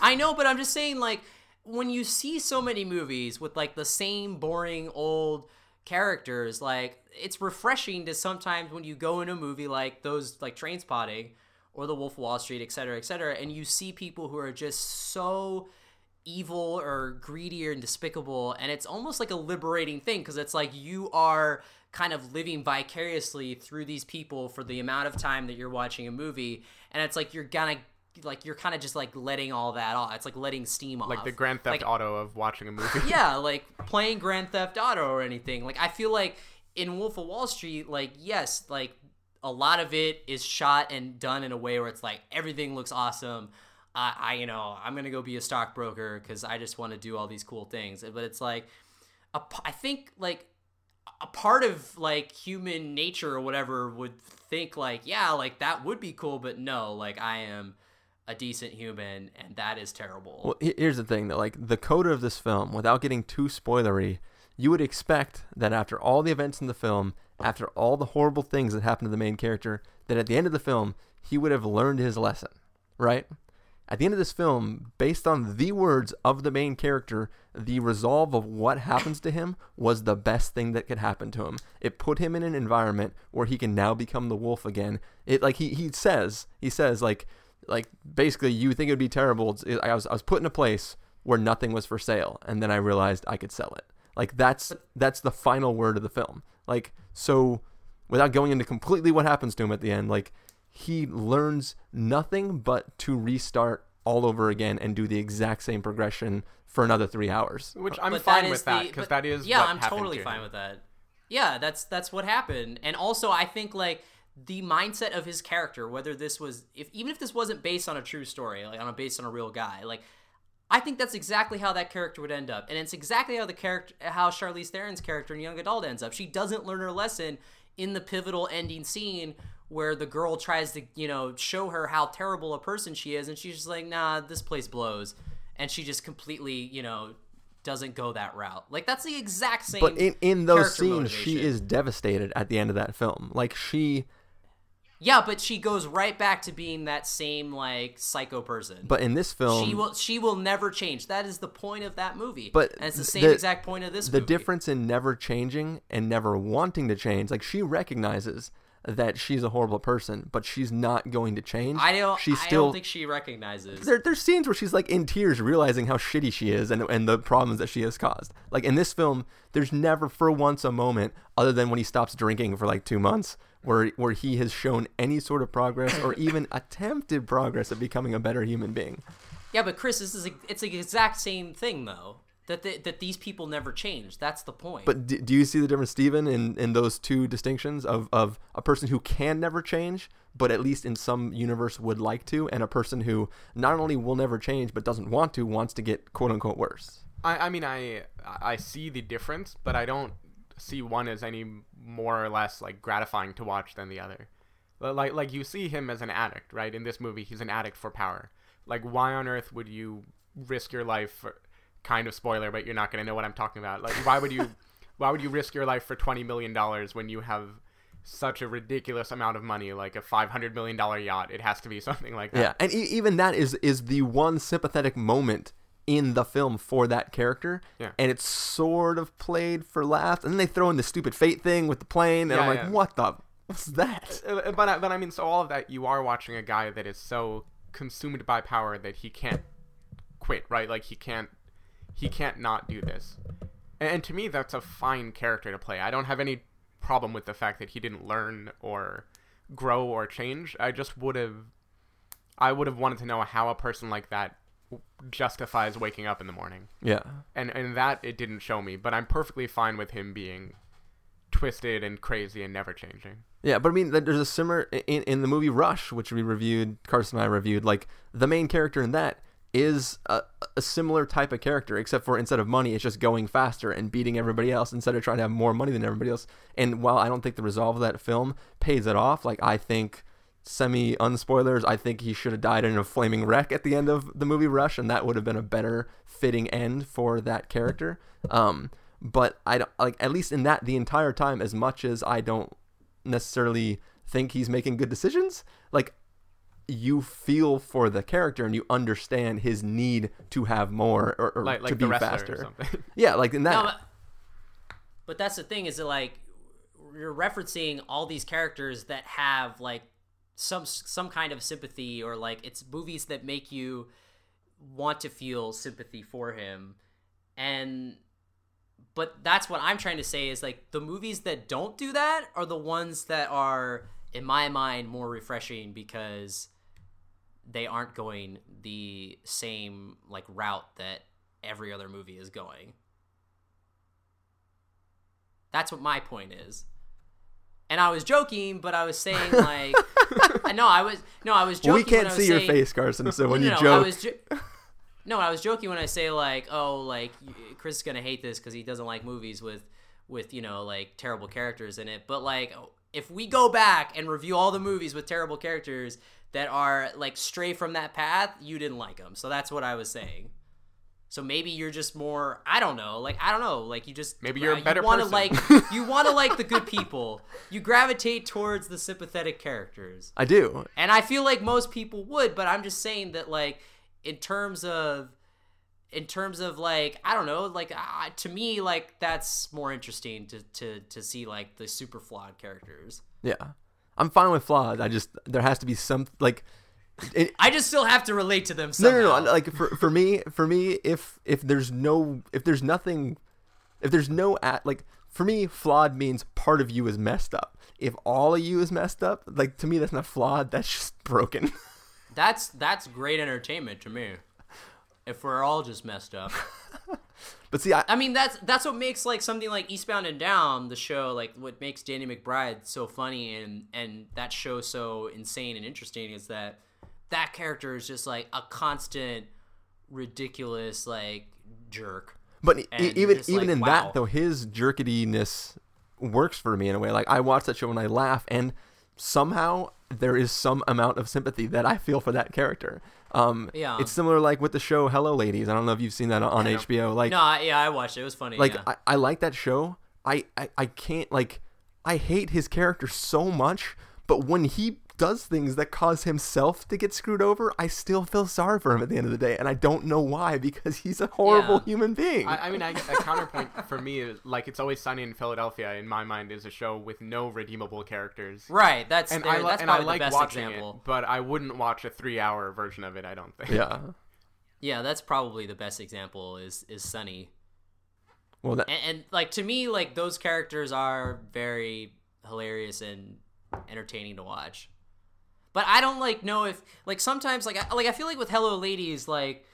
I know, but I'm just saying, like, when you see so many movies with like the same boring old characters, like it's refreshing to sometimes when you go in a movie like those, like Trainspotting or The Wolf of Wall Street, et cetera, et cetera, and you see people who are just so evil or greedy or despicable, and it's almost like a liberating thing because it's like you are kind of living vicariously through these people for the amount of time that you're watching a movie, and it's like you're gonna like you're kind of just like letting all that off. It's like letting steam off. like the Grand Theft Like, Auto of watching a movie. yeah, like playing Grand Theft Auto or anything. Like I feel like in Wolf of Wall Street, like yes, like a lot of it is shot and done in a way where it's like everything looks awesome. I, I you know, I'm gonna go be a stockbroker because I just want to do all these cool things. But it's like, a I think like a part of like human nature or whatever would think like, yeah, like that would be cool, but no, like I am a decent human and that is terrible. Well, here's the thing though, like the coda of this film, without getting too spoilery, you would expect that after all the events in the film, after all the horrible things that happened to the main character, that at the end of the film, he would have learned his lesson, right? At the end of this film, based on the words of the main character, the resolve of what happens to him was the best thing that could happen to him. It put him in an environment where he can now become the wolf again. It like he, he says, he says like like basically you think it would be terrible. I was I was put in a place where nothing was for sale and then I realized I could sell it. Like that's that's the final word of the film. Like so without going into completely what happens to him at the end, like he learns nothing but to restart all over again and do the exact same progression for another three hours. Which I'm But fine is with that because that is yeah what i'm happened totally to fine him. with that yeah that's that's what happened and also i think like the mindset of his character whether this was if even if this wasn't based on a true story like on a based on a real guy like I think that's exactly how that character would end up, and it's exactly how the character, how Charlize Theron's character in Young Adult ends up. She doesn't learn her lesson in the pivotal ending scene where the girl tries to, you know, show her how terrible a person she is, and she's just like, "Nah, this place blows," and she just completely, you know, doesn't go that route. Like that's the exact same. But in, in those scenes, she is devastated at the end of that film. Like she, Yeah, but she goes right back to being that same like psycho person. but in this film, she will she will never change. That is the point of that movie. But and it's the th- same exact point of this the movie. difference in never changing and never wanting to change, like she recognizes that she's a horrible person, but she's not going to change. I don't. She's I still. don't think she recognizes. there, there's scenes where she's like in tears, realizing how shitty she is and and the problems that she has caused. Like in this film, there's never for once a moment, other than when he stops drinking for like two months, where where he has shown any sort of progress or even attempted progress at becoming a better human being. Yeah, but Chris, this is a, it's the exact same thing though. that they, that these people never change. That's the point. But do, do you see the difference, Stephen, in, in those two distinctions of, of a person who can never change, but at least in some universe would like to, and a person who not only will never change, but doesn't want to, wants to get quote unquote worse? I, I mean, I I see the difference, but I don't see one as any more or less like gratifying to watch than the other. Like like you see him as an addict, right? In this movie, he's an addict for power. Like, why on earth would you risk your life for kind of spoiler, but you're not going to know what I'm talking about. Like, why would you, why would you risk your life for twenty million dollars when you have such a ridiculous amount of money, like a five hundred million dollar yacht? It has to be something like that. Yeah, and e- even that is is the one sympathetic moment in the film for that character. Yeah. And it's sort of played for laughs, and then they throw in the stupid fate thing with the plane, and Yeah, I'm like, yeah. what the. What's that? Uh, But I- but I mean, so all of that, you are watching a guy that is so consumed by power that he can't quit, right? Like he can't he can't not do this. And, and to me, that's a fine character to play. I don't have any problem with the fact that he didn't learn or grow or change. I just would have I would have wanted to know how a person like that justifies waking up in the morning. Yeah. And and that it didn't show me, but I'm perfectly fine with him being twisted and crazy and never changing. Yeah, but I mean, there's a similar in in the movie Rush, which we reviewed. Carson and I reviewed. Like the main character in that is a, a similar type of character, except for instead of money, it's just going faster and beating everybody else instead of trying to have more money than everybody else. And while I don't think the resolve of that film pays it off, like I think semi unspoilers, I think he should have died in a flaming wreck at the end of the movie Rush, and that would have been a better fitting end for that character. Um, but I don't like at least in that the entire time, as much as I don't necessarily think he's making good decisions, like you feel for the character and you understand his need to have more or, or Like- to like be the wrestler or faster. Yeah, like in that. No, but, but that's the thing is that like you're referencing all these characters that have like some some kind of sympathy or like it's movies that make you want to feel sympathy for him and but that's what I'm trying to say is like the movies that don't do that are the ones that are in my mind more refreshing because they aren't going the same like route that every other movie is going. That's what my point is. And I was joking, but I was saying like no, I was no, I was joking. we can't see your face, Carson. So when no, you no, I joke, was jo- no, I was joking when I say like, oh, like Chris is gonna hate this because he doesn't like movies with, with you know like terrible characters in it. But like, if we go back and review all the movies with terrible characters that are like stray from that path, you didn't like them. So that's what I was saying. So maybe you're just more, I don't know, like I don't know, like you just Maybe you're a uh, better you wanna person. like you want to like the good people. You gravitate towards the sympathetic characters. I do. And I feel like most people would, but I'm just saying that like in terms of in terms of like I don't know, like uh, to me like that's more interesting to to to see like the super flawed characters. Yeah, I'm fine with flawed. I just there has to be some like. It, I just still have to relate to them no, somehow. no, no. Like for for me, for me, if if there's no, if there's nothing, if there's no at like for me, flawed means part of you is messed up. If all of you is messed up, like to me, that's not flawed. That's just broken. That's that's great entertainment to me. If we're all just messed up. but see, I, I mean that's that's what makes like something like Eastbound and Down, the show, like what makes Danny McBride so funny and and that show so insane and interesting is that that character is just like a constant ridiculous like jerk. But And even even like, in wow. that though, his jerkidiness works for me in a way. Like I watch that show and I laugh, and somehow there is some amount of sympathy that I feel for that character. Um, Yeah. it's similar like with the show Hello Ladies. I don't know if you've seen that on HBO. Like no, I, yeah, I watched it. It was funny. like yeah. I, I like that show. I, I I can't like I hate his character so much, but when he does things that cause himself to get screwed over, I still feel sorry for him at the end of the day, and I don't know why because he's a horrible Yeah. human being. I, I mean, I, a counterpoint for me is like it's always sunny in Philadelphia. In my mind, is a show with no redeemable characters. Right, that's and I li- that's and I probably the like best watching example. it, but I wouldn't watch a three-hour version of it. I don't think. yeah. yeah, that's probably the best example is is Sunny. Well, that, and, and like to me like those characters are very hilarious and entertaining to watch but i don't like know if like sometimes like I, like i feel like with hello ladies like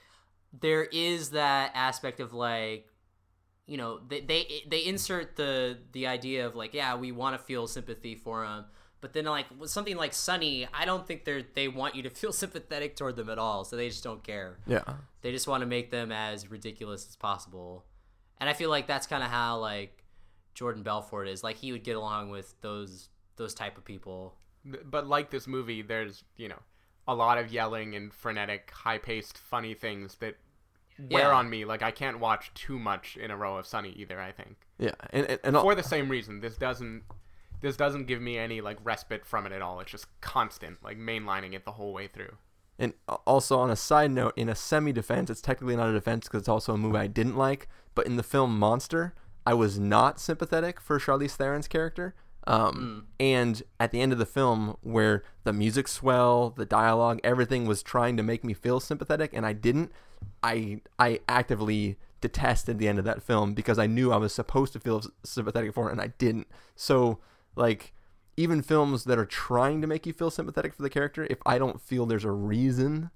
there is that aspect of like you know they they, they insert the the idea of like yeah we want to feel sympathy for them but then like with something like sunny i don't think they're they want you to feel sympathetic toward them at all so they just don't care. Yeah. they just want to make them as ridiculous as possible. And i feel like that's kind of how like jordan belfort is. Like he would get along with those those type of people but like this movie, there's you know a lot of yelling and frenetic, high-paced, funny things that wear Yeah. on me. Like I can't watch too much in a row of Sunny either. I think Yeah. And and, and for the same reason, this doesn't this doesn't give me any like respite from it at all. It's just constant, like mainlining it the whole way through. And also on a side note, in a semi-defense, it's technically not a defense because it's also a movie I didn't like. But in the film Monster, I was not sympathetic for Charlize Theron's character. Um, And at the end of the film, where the music swell, the dialogue, everything was trying to make me feel sympathetic, and I didn't. I I actively detested the end of that film because I knew I was supposed to feel sympathetic for it, and I didn't. So like even films that are trying to make you feel sympathetic for the character, if I don't feel there's a reason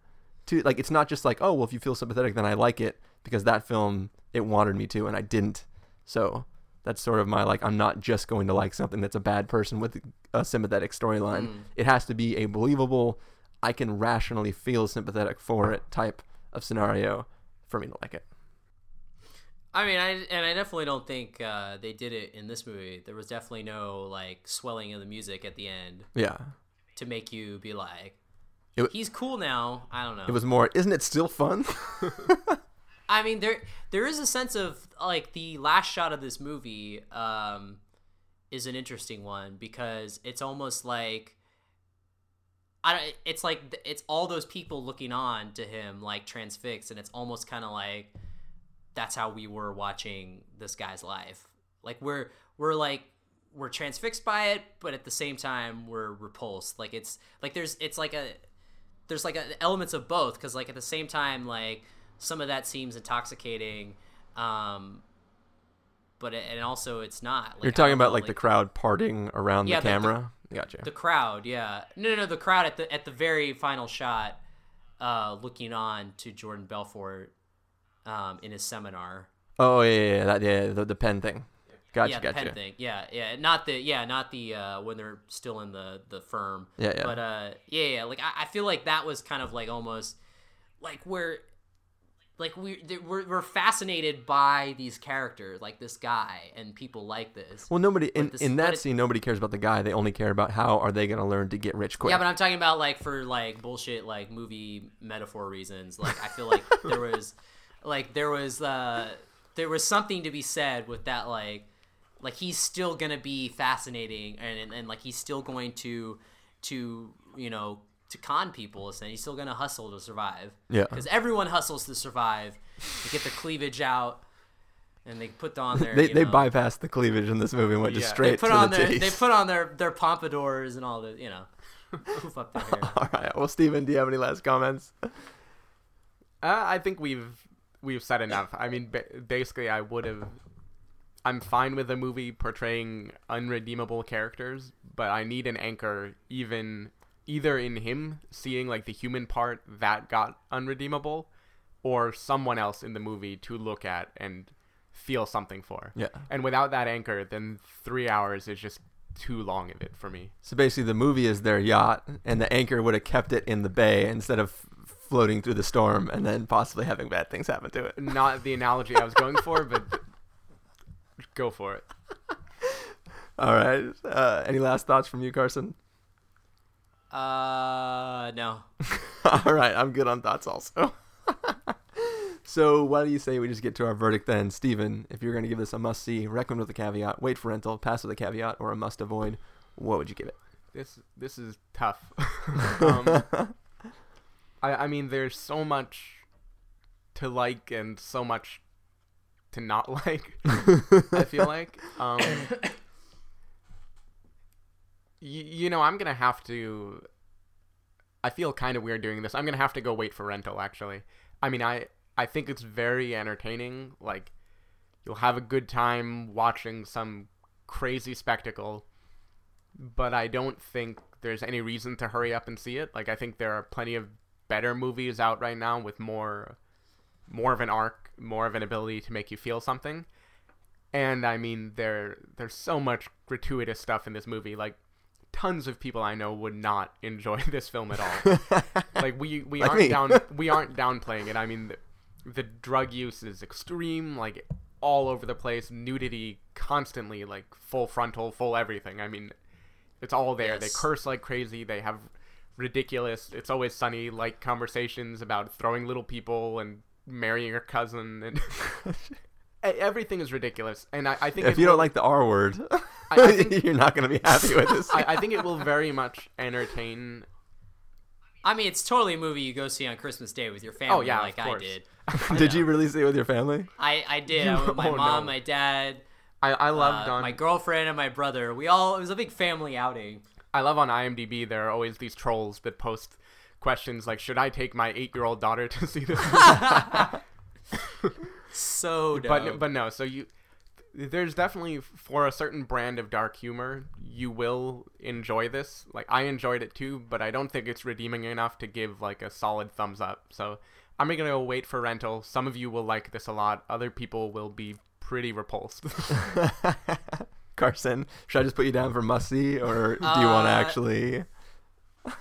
to like it's not just like, oh well if you feel sympathetic then I like it because that film it wanted me to and I didn't. So that's sort of my like I'm not just going to like something that's a bad person with a sympathetic storyline. It has to be a believable I can rationally feel sympathetic for it type of scenario for me to like it. I mean, I and I definitely don't think uh, they did it in this movie. There was definitely no like swelling of the music at the end Yeah. to make you be like, It "He's cool now." I don't know. It was more isn't it still fun? I mean, there there is a sense of like the last shot of this movie um, is an interesting one because it's almost like I don't. It's like it's all those people looking on to him like transfixed, and it's almost kind of like that's how we were watching this guy's life. Like we're we're like we're transfixed by it, but at the same time we're repulsed. Like it's like there's it's like a there's like a, elements of both because like at the same time like some of that seems intoxicating um but it, and also it's not like, You're talking about know, like, the crowd parting around Yeah, the the- the- camera. gotcha. the crowd yeah no no no the crowd at the at the very final shot uh looking on to jordan belfort um in his seminar oh yeah, yeah, yeah, that, yeah, the, the pen thing. Gotcha, yeah, the gotcha. pen thing. Yeah, yeah, not the yeah, not the uh, when they're still in the the firm. Yeah, yeah. But uh, yeah, yeah. Like I, I feel like that was kind of like almost like we're like we we're, we're fascinated by these characters, like this guy and people like this. Well, nobody in, this- in that it- scene, nobody cares about the guy. They only care about how are they going to learn to get rich quick. Yeah, but I'm talking about like for like bullshit like movie metaphor reasons. Like I feel like there was like there was uh there was something to be said with that like like he's still gonna be fascinating and and, and like he's still going to to you know to con people and he's still gonna hustle to survive. Yeah. Because everyone hustles to survive. They get the cleavage out. And they put on their they you they know, bypassed the cleavage in this movie and went just Yeah. straight they put to on the their titties. they put on their their pompadours and all the you know poof up their hair. All right. Well, Stephen, do you have any last comments? Uh, I think we've we've said enough. I mean, basically, I would have. I'm fine with a movie portraying unredeemable characters, but I need an anchor, even either in him seeing like the human part that got unredeemable, or someone else in the movie to look at and feel something for. Yeah. And without that anchor, then three hours is just too long of it for me. So basically, the movie is their yacht, and the anchor would have kept it in the bay instead of floating through the storm and then possibly having bad things happen to it. Not the analogy I was going for, but go for it. All right. Uh, any last thoughts from you, Carson? Uh, no. All right, I'm good on thoughts also. so why do you say we just get to our verdict then, Stephen? If you're going to give this a must see, recommend with a caveat, wait for rental, pass with a caveat, or a must avoid, what would you give it? This this is tough. um, I I mean, there's so much to like and so much to not like. I feel like. Um, you, you know, I'm gonna have to. I feel kind of weird doing this. I'm gonna have to go wait for rental. Actually, I mean, I I think it's very entertaining. Like, you'll have a good time watching some crazy spectacle but I don't think there's any reason to hurry up and see it. Like I think there are plenty of better movies out right now with more more of an arc, more of an ability to make you feel something. And I mean, there there's so much gratuitous stuff in this movie. Like, tons of people I know would not enjoy this film at all. like we we Like aren't me. down we aren't downplaying it. I mean, the, the drug use is extreme, like all over the place. Nudity constantly, like full frontal, full everything. I mean, it's all there. They curse like crazy. They have ridiculous. It's always sunny like conversations about throwing little people and marrying your cousin and. E- Everything is ridiculous, and I, I think If it you don't like the R word, I- I think- you're not going to be happy with this. I, I think it will very much entertain I mean, it's totally a movie you go see on Christmas Day with your family, Oh, yeah, of like I did. did you really see it with your family? I I did. I went with my Oh, mom, no. my dad, I, I loved uh, on my girlfriend, and my brother. We all. It was a big family outing. I love on IMDb there are always these trolls that post questions like should I take my 8-year-old daughter to see this movie? So dope. but but no, so you there's definitely for a certain brand of dark humor, you will enjoy this. Like I enjoyed it too, but I don't think it's redeeming enough to give like a solid thumbs up. So I'm gonna go wait for rental. Some of you will like this a lot. Other people will be pretty repulsed. Carson, should I just put you down for must see, or do you want to Uh, actually?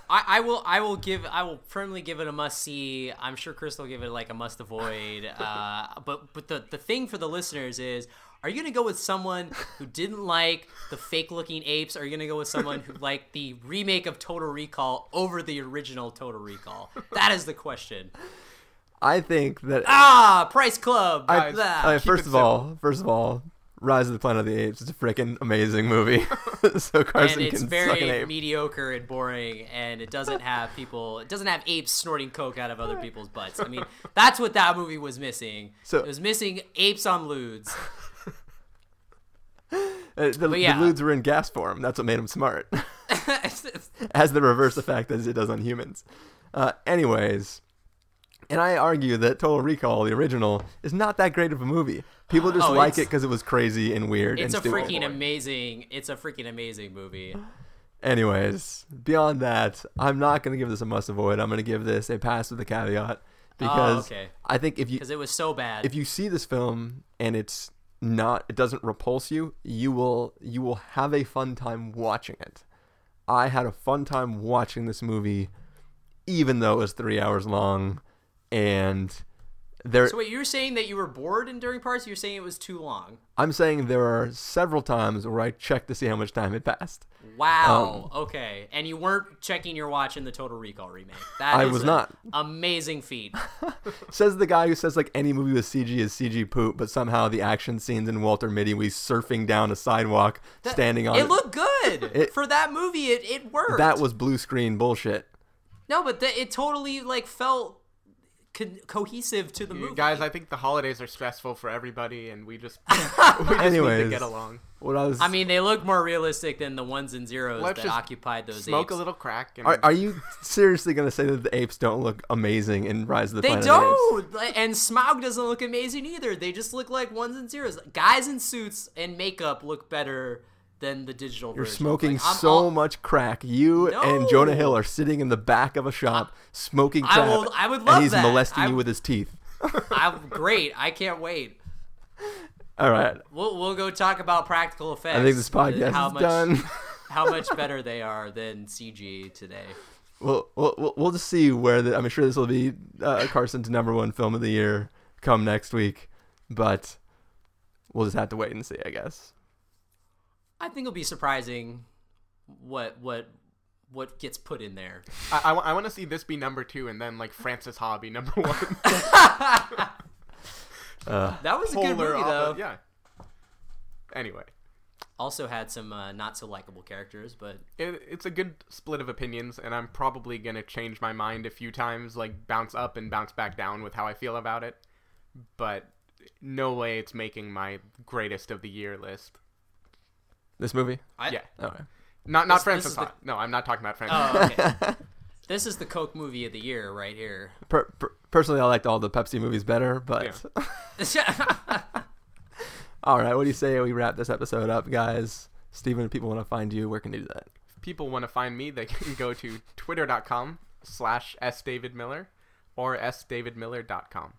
I, I will I will give I will firmly give it a must see. I'm sure Chris will give it like a must avoid. Uh, but but the the thing for the listeners is. Are you gonna go with someone who didn't like the fake looking apes? Or are you gonna go with someone who liked the remake of Total Recall over the original Total Recall? That is the question. I think that. Ah, Price Club. I, Blah. I- first of all, first of all, Rise of the Planet of the Apes is a freaking amazing movie. so Carson and it's can suck an very mediocre and boring and it doesn't have people it doesn't have apes snorting coke out of other people's butts i mean that's what that movie was missing So- it was missing apes on ludes Uh, the, the yeah. ludes were in gas form. That's what made them smart. Has the reverse effect as it does on humans. Uh, anyways, and I argue that Total Recall, the original, is not that great of a movie. People just Oh, like it because it was crazy and weird it's a and stupid. freaking amazing it's a freaking amazing movie Anyways, beyond that, I'm not gonna give this a must avoid. I'm gonna give this a pass with a caveat oh, because Oh, okay. I think if you because it was so bad if you see this film and it's not it doesn't repulse you you will you will have a fun time watching it i had a fun time watching this movie even though it was three hours long and there so wait you were saying that you were bored in during parts? You're saying it was too long? I'm saying there are several times where i checked to see how much time had passed. Wow Um, okay. And you weren't checking your watch in the total recall remake. That I is was not. amazing feat. Says the guy who says like any movie with cg is cg poop but somehow the action scenes in walter mitty we surfing down a sidewalk standing on it looked good. It- for that movie it, it worked. That was blue screen bullshit. No, but th- it totally like felt co- cohesive to the You movie. guys, I think the holidays are stressful for everybody, and we just we just need to get along. what i was I mean, they look more realistic than the ones and zeros Let's that just occupied those Smoke apes. a little crack. And Are, are you seriously going to say that the apes don't look amazing in Rise of the They Planet of the Apes? don't, Like, and Smaug doesn't look amazing either. They just look like ones and zeros. Guys in suits and makeup look better than the digital You're version. smoking Like, so all- much crack. You and Jonah Hill are sitting in the back of a shop smoking I crack. will- I would And love he's that. molesting I- you with his teeth. I'm great. I can't wait. All right. We'll we'll go talk about practical effects. I think this podcast how is much, done. how much better they are than CG today. We'll, we'll, we'll- we'll just see where the. I'm sure this will be uh, Carson's number one film of the year come next week, but we'll just have to wait and see, I guess. I think it'll be surprising what what what gets put in there. I, I, want to see this be number two, and then like Frances Ha be number one. Uh, That was a good movie oppo- though. Yeah. Anyway, Also had some uh, not so likable characters, but it, it's a good split of opinions, and I'm probably gonna change my mind a few times, like bounce up and bounce back down with how I feel about it. But no way it's making my greatest of the year list. This movie? I, Yeah. All right. Not not This- this Francis is the- No, I'm not talking about Francis. Oh, okay. this is the Coke movie of the year right here. Per, per, personally, I liked all the Pepsi movies better, but. all right. What do you say we wrap this episode up, guys? Stephen, if people want to find you, where can they do that? If people want to find me, they can go to twitter.com slash sdavidmiller or sdavidmiller.com.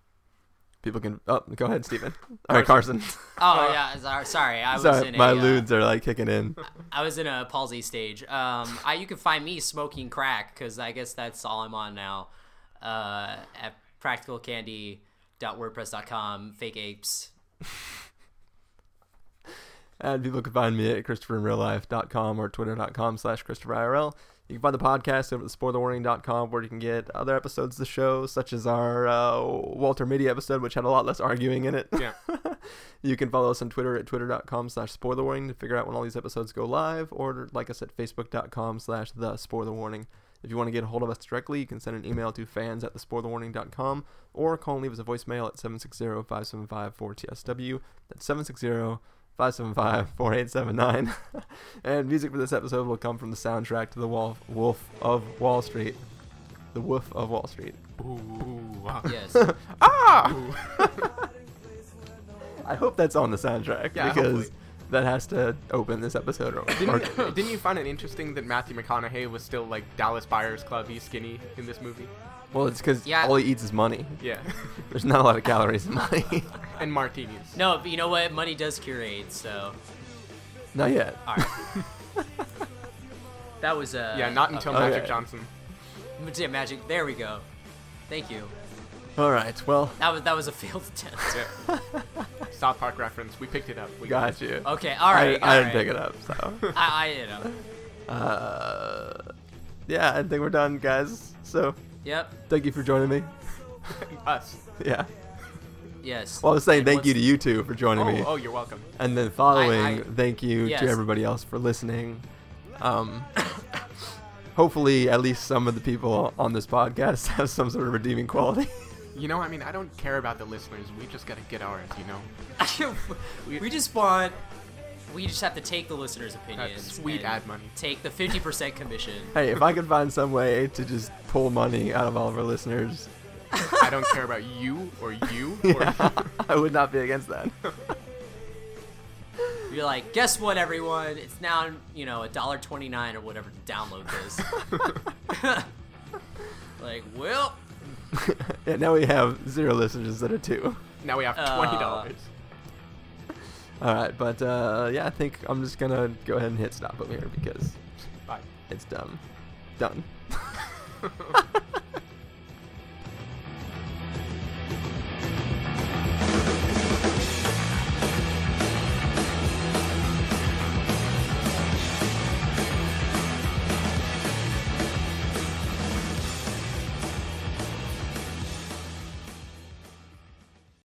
people can. Oh, go ahead, Stephen. All right, Carson. Oh yeah, sorry, sorry. I was Sorry, in my a, uh, ludes are like kicking in. I was in a palsy stage. Um, I, you can find me smoking crack because I guess that's all I'm on now. Uh, at practicalcandy.wordpress.com. Fake apes. And people can find me at ChristopherInRealLife.com or Twitter.com slash ChristopherIRL. You can find the podcast over at SpoilerWarning.com where you can get other episodes of the show, such as our uh, Walter Mitty episode, which had a lot less arguing in it. Yeah. you can follow us on Twitter at Twitter.com slash SpoilerWarning to figure out when all these episodes go live, or like us at Facebook.com slash The Spoiler Warning. If you want to get a hold of us directly, you can send an email to fans at thespoilerwarning.com or call and leave us a voicemail at 760-575-4TSW. That's 760 575 4879. And music for this episode will come from the soundtrack to The Wolf, Wolf of Wall Street. The Wolf of Wall Street. Ooh, wow. Yes. ah! I hope that's on the soundtrack Yeah, because hopefully. That has to open this episode. Or, or- Didn't, didn't you find it interesting that Matthew McConaughey was still like Dallas Buyers Club y skinny in this movie? well, it's because Yeah. all he eats is money. Yeah. There's not a lot of calories in money. and martinis. no, but you know what? Money does cure AIDS. So not yet. all right. that was uh. Yeah, not until Okay. Magic Johnson. Yeah, magic. There we go. Thank you. All right. Well, That was that was a failed attempt. Yeah. South Park reference. We picked it up. We got you. Okay, all right. I, I all didn't right. pick it up, so. I, I you know. Uh, yeah, I think we're done, guys. So, Yep. thank you for joining me. Us. Yeah. Yes. Well, I was saying And thank you to you two for joining Oh, me. oh, you're welcome. And then following, I- thank you Yes. to everybody else for listening. Um, hopefully, at least some of the people on this podcast have some sort of redeeming quality. You know, I mean, I don't care about the listeners. We just gotta get ours, you know? we just want. We just have to take the listeners' opinions. sweet and ad money. Take the fifty percent commission. hey, if I could find some way to just pull money out of all of our listeners, I don't care about you or you or yeah, I would not be against that. You're like, guess what, everyone? It's now you know a dollar twenty nine or whatever to download this. like, well, yeah, now we have zero listeners instead of two. Now we have Uh, twenty dollars. All right, but uh, yeah, I think I'm just gonna go ahead and hit stop over here because Bye. it's dumb. Done.